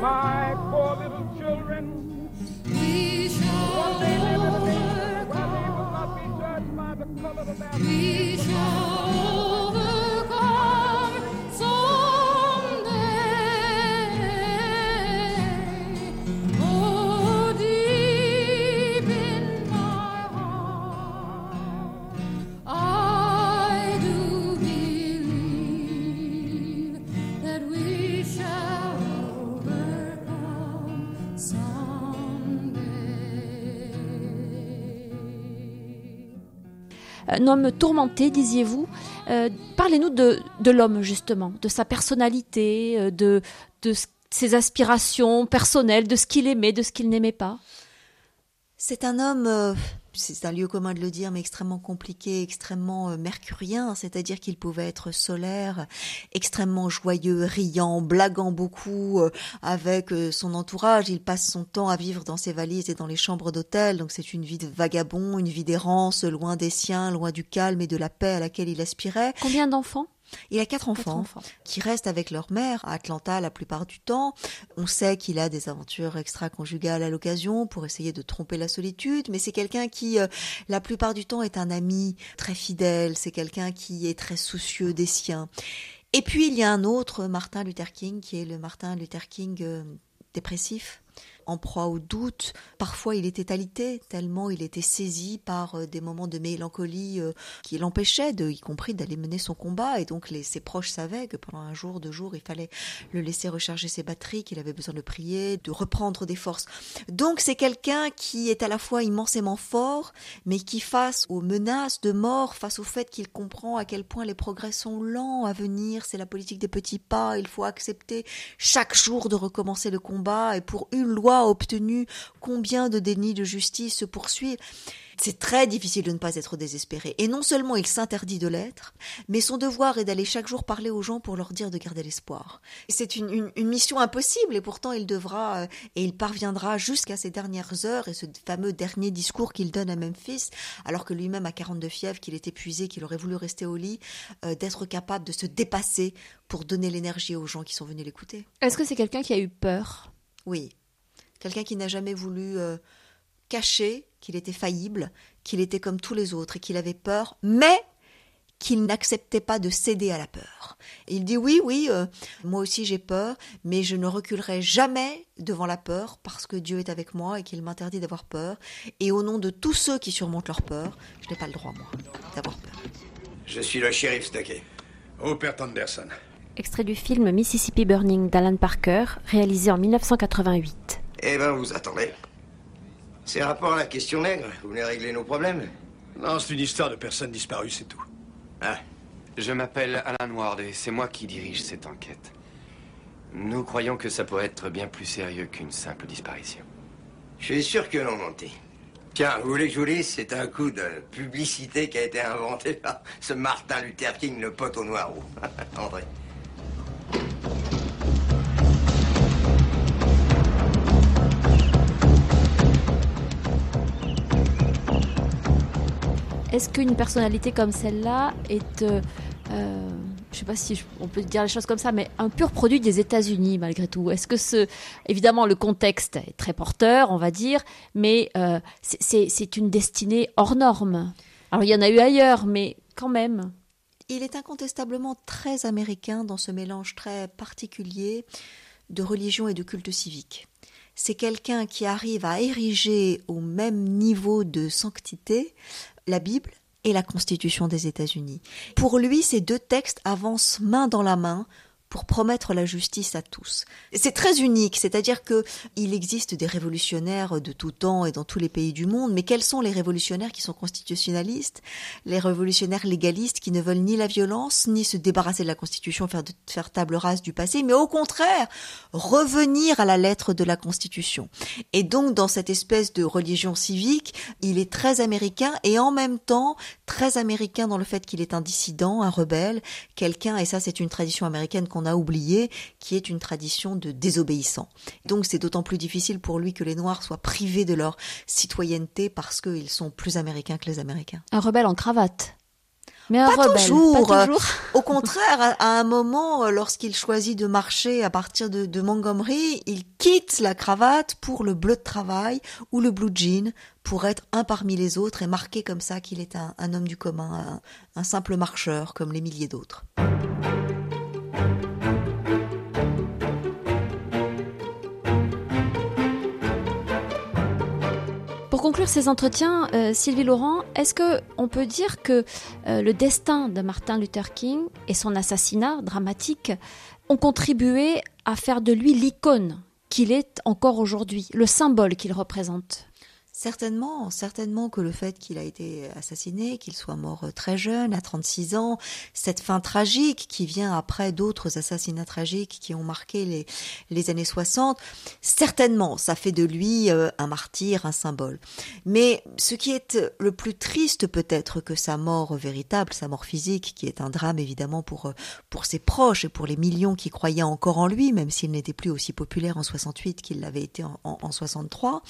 my poor little children. We shall One day live in a nation where they will not be judged by the color of their We un homme tourmenté, disiez-vous. Euh, parlez-nous de, de l'homme, justement, de sa personnalité, euh, de, de ses aspirations personnelles, de ce qu'il aimait, de ce qu'il n'aimait pas. C'est un homme c'est un lieu commun de le dire, mais extrêmement compliqué, extrêmement euh, mercurien, c'est-à-dire qu'il pouvait être solaire, extrêmement joyeux, riant, blaguant beaucoup euh, avec euh, son entourage. Il passe son temps à vivre dans ses valises et dans les chambres d'hôtel, donc c'est une vie de vagabond, une vie d'errance, loin des siens, loin du calme et de la paix à laquelle il aspirait. Combien d'enfants? Il a quatre enfants, qui restent avec leur mère à Atlanta la plupart du temps. On sait qu'il a des aventures extra-conjugales à l'occasion pour essayer de tromper la solitude, mais c'est quelqu'un qui, euh, la plupart du temps, est un ami très fidèle, c'est quelqu'un qui est très soucieux des siens. Et puis il y a un autre, Martin Luther King, qui est le Martin Luther King euh, dépressif, en proie au doute. Parfois, il était alité, tellement il était saisi par euh, des moments de mélancolie euh, qui l'empêchaient, y compris d'aller mener son combat. Et donc, ses proches savaient que pendant un jour, deux jours, il fallait le laisser recharger ses batteries, qu'il avait besoin de prier, de reprendre des forces. Donc, c'est quelqu'un qui est à la fois immensément fort, mais qui, face aux menaces de mort, face au fait qu'il comprend à quel point les progrès sont lents à venir, c'est la politique des petits pas, il faut accepter chaque jour de recommencer le combat, et pour une loi obtenu, combien de dénis de justice se poursuivent. C'est très difficile de ne pas être désespéré. Et non seulement il s'interdit de l'être, mais son devoir est d'aller chaque jour parler aux gens pour leur dire de garder l'espoir. C'est une, mission impossible et pourtant il devra euh, et il parviendra jusqu'à ses dernières heures et ce fameux dernier discours qu'il donne à Memphis, alors que lui-même a 42 fièvres, qu'il est épuisé, qu'il aurait voulu rester au lit, euh, d'être capable de se dépasser pour donner l'énergie aux gens qui sont venus l'écouter. Est-ce que c'est quelqu'un qui a eu peur? Oui quelqu'un qui n'a jamais voulu euh, cacher qu'il était faillible, qu'il était comme tous les autres et qu'il avait peur, mais qu'il n'acceptait pas de céder à la peur. il dit oui, oui, euh, moi aussi j'ai peur, mais je ne reculerai jamais devant la peur parce que Dieu est avec moi et qu'il m'interdit d'avoir peur. Et au nom de tous ceux qui surmontent leur peur, je n'ai pas le droit, moi, d'avoir peur. Je suis le shérif Stuckey. Rupert Anderson. Extrait du film Mississippi Burning d'Alan Parker, réalisé en 1988. Eh ben, vous attendez. C'est rapport à la question nègre. Vous voulez régler nos problèmes Non, c'est une histoire de personnes disparues, c'est tout. Ah. Je m'appelle Alan Ward et c'est moi qui dirige cette enquête. Nous croyons que ça pourrait être bien plus sérieux qu'une simple disparition. Je suis sûr que non, Monty. Tiens, vous voulez que je vous dise, c'est un coup de publicité qui a été inventé par ce Martin Luther King, le pote au noir. André. Est-ce qu'une personnalité comme celle-là est, euh, euh, je sais pas si on peut dire les choses comme ça, mais un pur produit des États-Unis malgré tout? Est-ce que ce, évidemment, le contexte est très porteur, on va dire, mais euh, c'est une destinée hors norme. Alors il y en a eu ailleurs, mais quand même. Il est incontestablement très américain dans ce mélange très particulier de religion et de culte civique c'est quelqu'un qui arrive à ériger au même niveau de sanctité la Bible et la Constitution des États-Unis. Pour lui, ces deux textes avancent main dans la main pour promettre la justice à tous. C'est très unique, c'est-à-dire que il existe des révolutionnaires de tout temps et dans tous les pays du monde, mais quels sont les révolutionnaires qui sont constitutionnalistes? Les révolutionnaires légalistes qui ne veulent ni la violence, ni se débarrasser de la Constitution, faire, faire table rase du passé, mais au contraire, revenir à la lettre de la Constitution. Et donc, dans cette espèce de religion civique, il est très américain et en même temps très américain dans le fait qu'il est un dissident, un rebelle, quelqu'un, et ça c'est une tradition américaine a oublié, qui est une tradition de désobéissant. Donc c'est d'autant plus difficile pour lui que les Noirs soient privés de leur citoyenneté parce qu'ils sont plus américains que les Américains. Un rebelle en cravate. Mais un pas, toujours. Au contraire, à, un moment, lorsqu'il choisit de marcher à partir de, Montgomery, il quitte la cravate pour le bleu de travail ou le blue jean pour être un parmi les autres et marquer comme ça qu'il est un, homme du commun, un simple marcheur comme les milliers d'autres. Conclure ces entretiens, euh, Sylvie Laurent, est-ce que on peut dire que euh, le destin de Martin Luther King et son assassinat dramatique ont contribué à faire de lui l'icône qu'il est encore aujourd'hui, le symbole qu'il représente? Certainement, certainement que le fait qu'il a été assassiné, qu'il soit mort euh, très jeune, à 36 ans, cette fin tragique qui vient après d'autres assassinats tragiques qui ont marqué les, années 60, certainement, ça fait de lui euh, un martyr, un symbole. Mais ce qui est le plus triste peut-être que sa mort véritable, sa mort physique, qui est un drame évidemment pour, euh, pour ses proches et pour les millions qui croyaient encore en lui, même s'il n'était plus aussi populaire en 68 qu'il l'avait été en 63,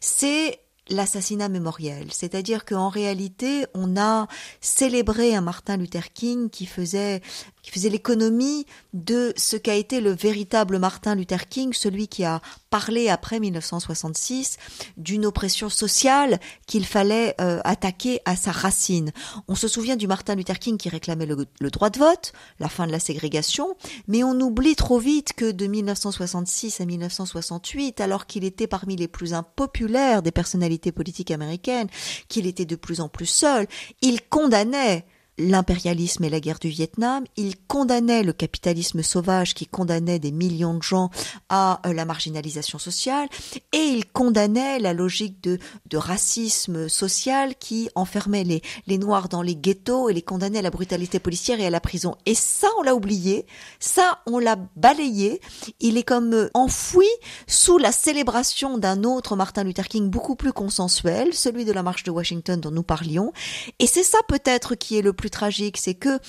c'est l'assassinat mémoriel. C'est-à-dire qu'en réalité, on a célébré un Martin Luther King qui faisait qui faisait l'économie de ce qu'a été le véritable Martin Luther King, celui qui a parlé après 1966 d'une oppression sociale qu'il fallait euh, attaquer à sa racine. On se souvient du Martin Luther King qui réclamait le, le, droit de vote, la fin de la ségrégation, mais on oublie trop vite que de 1966 à 1968, alors qu'il était parmi les plus impopulaires des personnalités politiques américaines, qu'il était de plus en plus seul, il condamnait l'impérialisme et la guerre du Vietnam, il condamnait le capitalisme sauvage qui condamnait des millions de gens à euh, la marginalisation sociale et il condamnait la logique de, de racisme social qui enfermait les, les Noirs dans les ghettos et les condamnait à la brutalité policière et à la prison. Et ça, on l'a oublié, ça, on l'a balayé, il est comme euh, enfoui sous la célébration d'un autre Martin Luther King beaucoup plus consensuel, celui de la marche de Washington dont nous parlions. Et c'est ça peut-être qui est le plus tragique, c'est que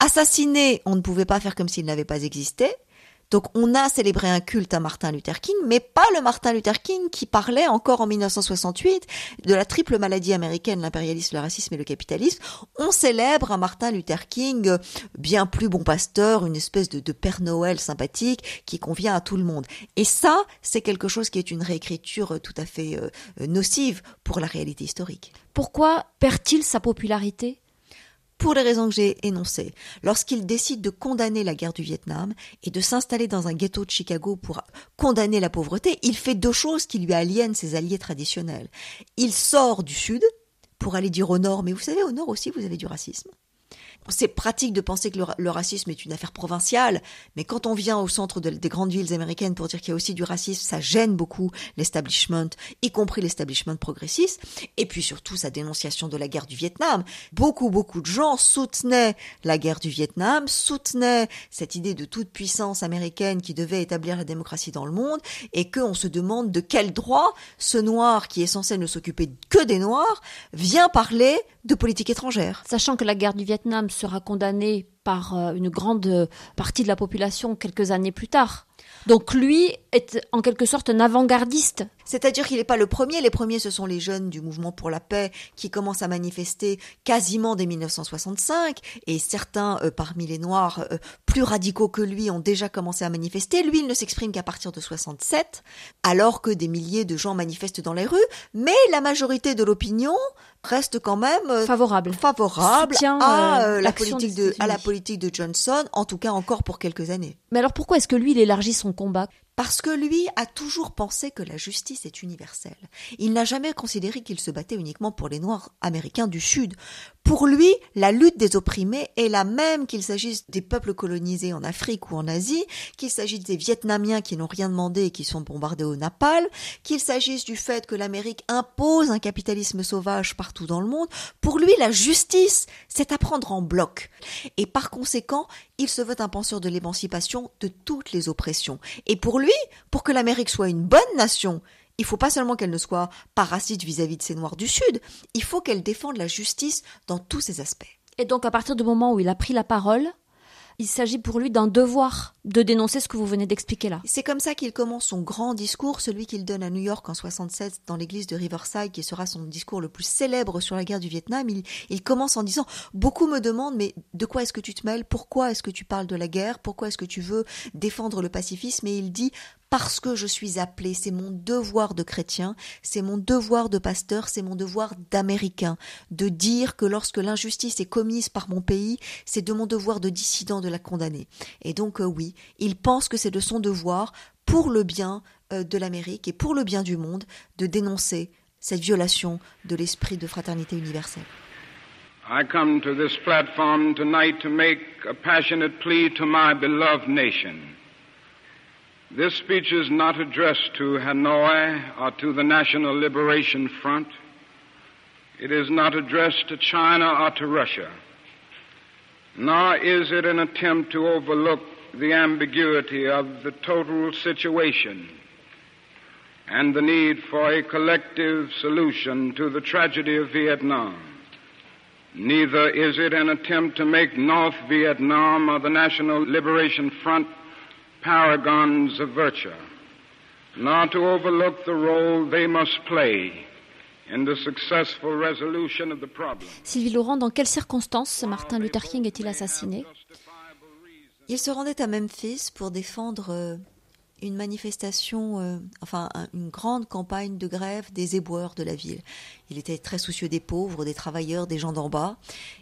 assassiné, on ne pouvait pas faire comme s'il n'avait pas existé. Donc on a célébré un culte à Martin Luther King, mais pas le Martin Luther King qui parlait encore en 1968 de la triple maladie américaine, l'impérialisme, le racisme et le capitalisme. On célèbre un Martin Luther King bien plus bon pasteur, une espèce de, Père Noël sympathique qui convient à tout le monde. Et ça, c'est quelque chose qui est une réécriture tout à fait euh, nocive pour la réalité historique. Pourquoi perd-il sa popularité? Pour les raisons que j'ai énoncées. Lorsqu'il décide de condamner la guerre du Vietnam et de s'installer dans un ghetto de Chicago pour condamner la pauvreté, il fait deux choses qui lui aliènent ses alliés traditionnels. Il sort du sud pour aller dire au nord, mais vous savez, au nord aussi, vous avez du racisme c'est pratique de penser que le, racisme est une affaire provinciale, mais quand on vient au centre de, des grandes villes américaines pour dire qu'il y a aussi du racisme, ça gêne beaucoup l'establishment, y compris l'establishment progressiste, et puis surtout sa dénonciation de la guerre du Vietnam. Beaucoup, beaucoup de gens soutenaient la guerre du Vietnam, soutenaient cette idée de toute puissance américaine qui devait établir la démocratie dans le monde, et qu'on se demande de quel droit ce noir qui est censé ne s'occuper que des noirs vient parler de politique étrangère. Sachant que la guerre du Vietnam sera condamnée par euh, une grande partie de la population quelques années plus tard. Donc lui est en quelque sorte un avant-gardiste. C'est-à-dire qu'il n'est pas le premier. Les premiers, ce sont les jeunes du mouvement pour la paix qui commencent à manifester quasiment dès 1965. Et certains, euh, parmi les Noirs, euh, plus radicaux que lui, ont déjà commencé à manifester. Lui, il ne s'exprime qu'à partir de 67, alors que des milliers de gens manifestent dans les rues. Mais la majorité de l'opinion reste quand même euh, favorable, favorable à, euh, la politique de, à la politique de Johnson, en tout cas encore pour quelques années. Mais alors pourquoi est-ce que lui, il élargit son combat? Parce que lui a toujours pensé que la justice est universelle. Il n'a jamais considéré qu'il se battait uniquement pour les Noirs américains du Sud. Pour lui, la lutte des opprimés est la même qu'il s'agisse des peuples colonisés en Afrique ou en Asie, qu'il s'agisse des Vietnamiens qui n'ont rien demandé et qui sont bombardés au napalm, qu'il s'agisse du fait que l'Amérique impose un capitalisme sauvage partout dans le monde. Pour lui, la justice, c'est à prendre en bloc. Et par conséquent, il se veut un penseur de l'émancipation de toutes les oppressions. Et pour lui, pour que l'Amérique soit une bonne nation, il faut pas seulement qu'elle ne soit pas raciste vis-à-vis de ces Noirs du Sud, il faut qu'elle défende la justice dans tous ses aspects. Et donc à partir du moment où il a pris la parole, il s'agit pour lui d'un devoir de dénoncer ce que vous venez d'expliquer là. C'est comme ça qu'il commence son grand discours, celui qu'il donne à New York en 67 dans l'église de Riverside, qui sera son discours le plus célèbre sur la guerre du Vietnam. Il, il commence en disant Beaucoup me demandent, mais de quoi est-ce que tu te mêles? Pourquoi est-ce que tu parles de la guerre? Pourquoi est-ce que tu veux défendre le pacifisme? Et il dit parce que je suis appelé, c'est mon devoir de chrétien, c'est mon devoir de pasteur, c'est mon devoir d'américain, de dire que lorsque l'injustice est commise par mon pays, c'est de mon devoir de dissident de la condamner. Et donc euh, oui, il pense que c'est de son devoir, pour le bien euh, de l'Amérique et pour le bien du monde, de dénoncer cette violation de l'esprit de fraternité universelle. I come to this platform tonight to make a passionate plea to my beloved nation. This speech is not addressed to Hanoi or to the National Liberation Front. It is not addressed to China or to Russia. Nor is it an attempt to overlook the ambiguity of the total situation and the need for a collective solution to the tragedy of Vietnam. Neither is it an attempt to make North Vietnam or the National Liberation Front paragons of virtue, nor to overlook the role they must play in the successful resolution of the problem. Sylvie Laurent, dans quelles circonstances Martin Luther King est-il assassiné? Il se rendait à Memphis pour défendre euh, une manifestation, euh, enfin une grande campagne de grève des éboueurs de la ville. Il était très soucieux des pauvres, des travailleurs, des gens d'en bas.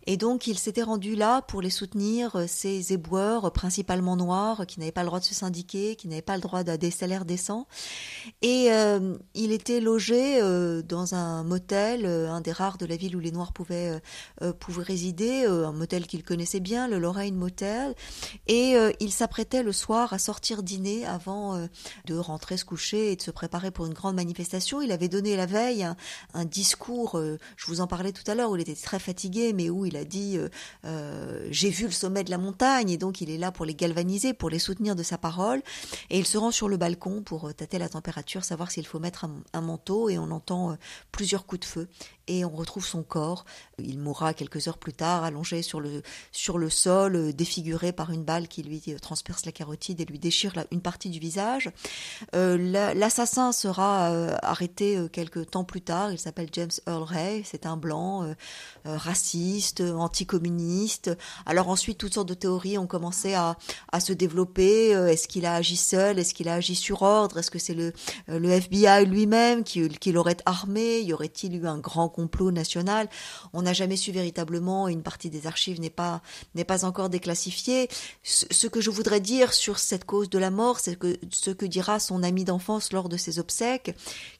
Et donc, il s'était rendu là pour les soutenir, euh, ces éboueurs, principalement noirs, qui n'avaient pas le droit de se syndiquer, qui n'avaient pas le droit à des salaires décents. Et euh, il était logé euh, dans un motel, un des rares de la ville où les noirs pouvaient, résider, un motel qu'il connaissait bien, le Lorraine Motel. Et il s'apprêtait le soir à sortir dîner avant de rentrer se coucher et de se préparer pour une grande manifestation. Il avait donné la veille un discours euh, je vous en parlais tout à l'heure, où il était très fatigué, mais où il a dit euh, euh, j'ai vu le sommet de la montagne, et donc il est là pour les galvaniser, pour les soutenir de sa parole, et il se rend sur le balcon pour tâter la température, savoir s'il faut mettre un manteau, et on entend plusieurs coups de feu, et on retrouve son corps. Il mourra quelques heures plus tard, allongé sur le, sur le sol, défiguré par une balle qui lui transperce la carotide et lui déchire une partie du visage. L'assassin sera arrêté quelques temps plus tard. Il s'appelle James Earl Ray. C'est un blanc raciste, anticommuniste. Alors ensuite, toutes sortes de théories ont commencé à, se développer. Est-ce qu'il a agi seul? Est-ce qu'il a agi sur ordre? Est-ce que c'est le, FBI lui-même qui, l'aurait armé? Y aurait-il eu un grand complot national? On n'a jamais su véritablement, une partie des archives n'est pas, n'est pas encore déclassifiée. Ce, que je voudrais dire sur cette cause de la mort, c'est que ce que dira son ami d'enfance lors de ses obsèques,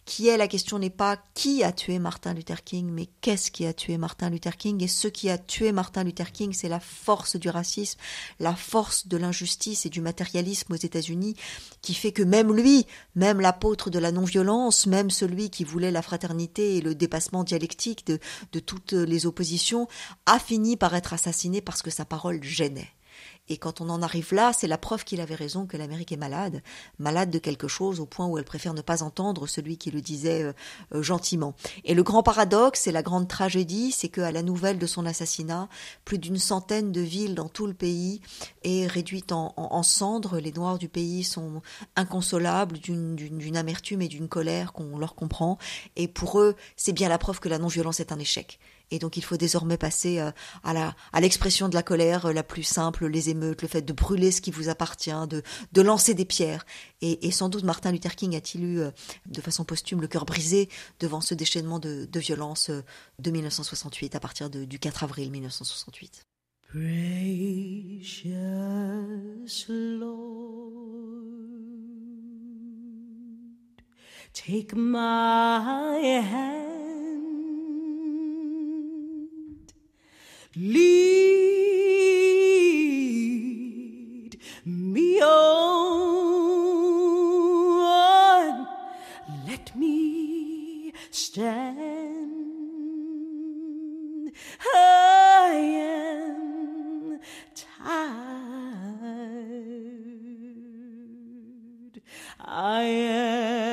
qui est la question n'est pas qui a tué Martin Luther King, mais qu'est-ce qui a tué Martin Luther King? Et ce qui a tué Martin Luther King, c'est la force du racisme, la force de l'injustice et du matérialisme aux États-Unis, qui fait que même lui, même l'apôtre de la non-violence, même celui qui voulait la fraternité et le dépassement dialectique de, de toutes les oppositions, a fini par être assassiné parce que sa parole gênait. Et quand on en arrive là, c'est la preuve qu'il avait raison que l'Amérique est malade, malade de quelque chose au point où elle préfère ne pas entendre celui qui le disait euh, euh, gentiment. Et le grand paradoxe et la grande tragédie, c'est qu'à la nouvelle de son assassinat, plus d'une centaine de villes dans tout le pays est réduite en, en cendres. Les Noirs du pays sont inconsolables d'une amertume et d'une colère qu'on leur comprend. Et pour eux, c'est bien la preuve que la non-violence est un échec. Et donc il faut désormais passer euh, à l'expression de la colère euh, la plus simple, les émeutes, le fait de brûler ce qui vous appartient, de lancer des pierres. Et, sans doute Martin Luther King a-t-il eu euh, de façon posthume le cœur brisé devant ce déchaînement de, violence de 1968 à partir du 4 avril 1968. Precious Lord, take my hand. Lead me on, let me stand. I am tired. I am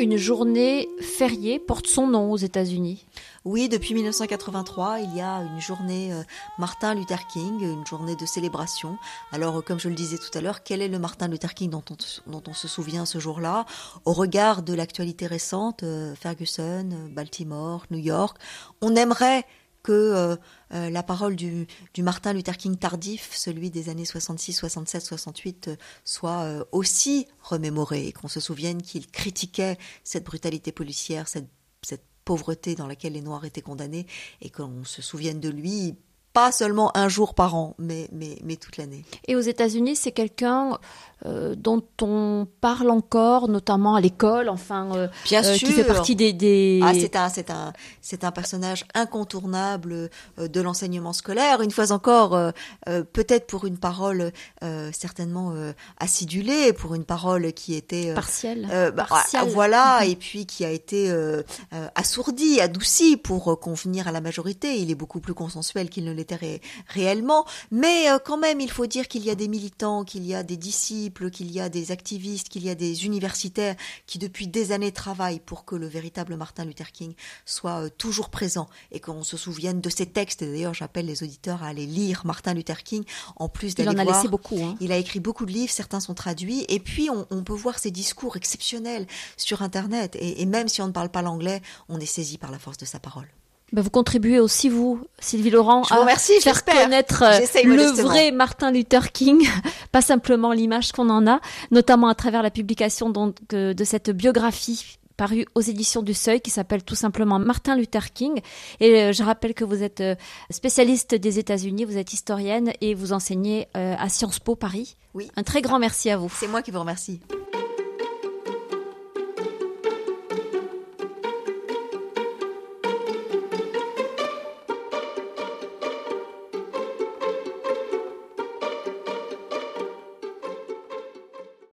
Une journée fériée porte son nom aux États-Unis. Oui, depuis 1983, il y a une journée euh, Martin Luther King, une journée de célébration. Alors, euh, comme je le disais tout à l'heure, quel est le Martin Luther King dont on, se souvient ce jour-là? Au regard de l'actualité récente, euh, Ferguson, Baltimore, New York, on aimerait que euh, euh, la parole du, Martin Luther King tardif, celui des années 66, 67, 68, soit euh, aussi remémorée et qu'on se souvienne qu'il critiquait cette brutalité policière, cette, pauvreté dans laquelle les Noirs étaient condamnés et qu'on se souvienne de lui pas seulement un jour par an, mais, mais, mais toute l'année. Et aux États-Unis, c'est quelqu'un euh, dont on parle encore, notamment à l'école, enfin, euh, Bien euh, sûr. qui fait partie des. des... Ah, c'est un, c'est un, c'est un personnage incontournable euh, de l'enseignement scolaire. Une fois encore, euh, euh, peut-être pour une parole euh, certainement euh, acidulée, pour une parole qui était euh, partielle. euh, bah, Partielle. voilà, Mhm. et puis qui a été euh, euh, assourdi, adouci pour euh, convenir à la majorité. Il est beaucoup plus consensuel qu'il ne l'était ré- réellement, mais euh, quand même, il faut dire qu'il y a des militants, qu'il y a des disciples, qu'il y a des activistes, qu'il y a des universitaires qui depuis des années travaillent pour que le véritable Martin Luther King soit euh, toujours présent et qu'on se souvienne de ses textes. D'ailleurs, j'appelle les auditeurs à aller lire Martin Luther King en plus Il d'aller en a voir laissé beaucoup. Hein. il a écrit beaucoup de livres, certains sont traduits, et puis on, on peut voir ses discours exceptionnels sur Internet. Et, et même si on ne parle pas l'anglais, on est saisi par la force de sa parole. Ben, vous contribuez aussi, vous, Sylvie Laurent, Je vous à faire connaître euh, le modestement. vrai Martin Luther King, pas simplement l'image qu'on en a, notamment à travers la publication donc, euh, de cette biographie parue aux éditions du Seuil qui s'appelle tout simplement Martin Luther King. Et euh, je rappelle que vous êtes spécialiste des États-Unis, vous êtes historienne et vous enseignez à Sciences Po Paris. Oui. Un très grand merci à vous. C'est moi qui vous remercie.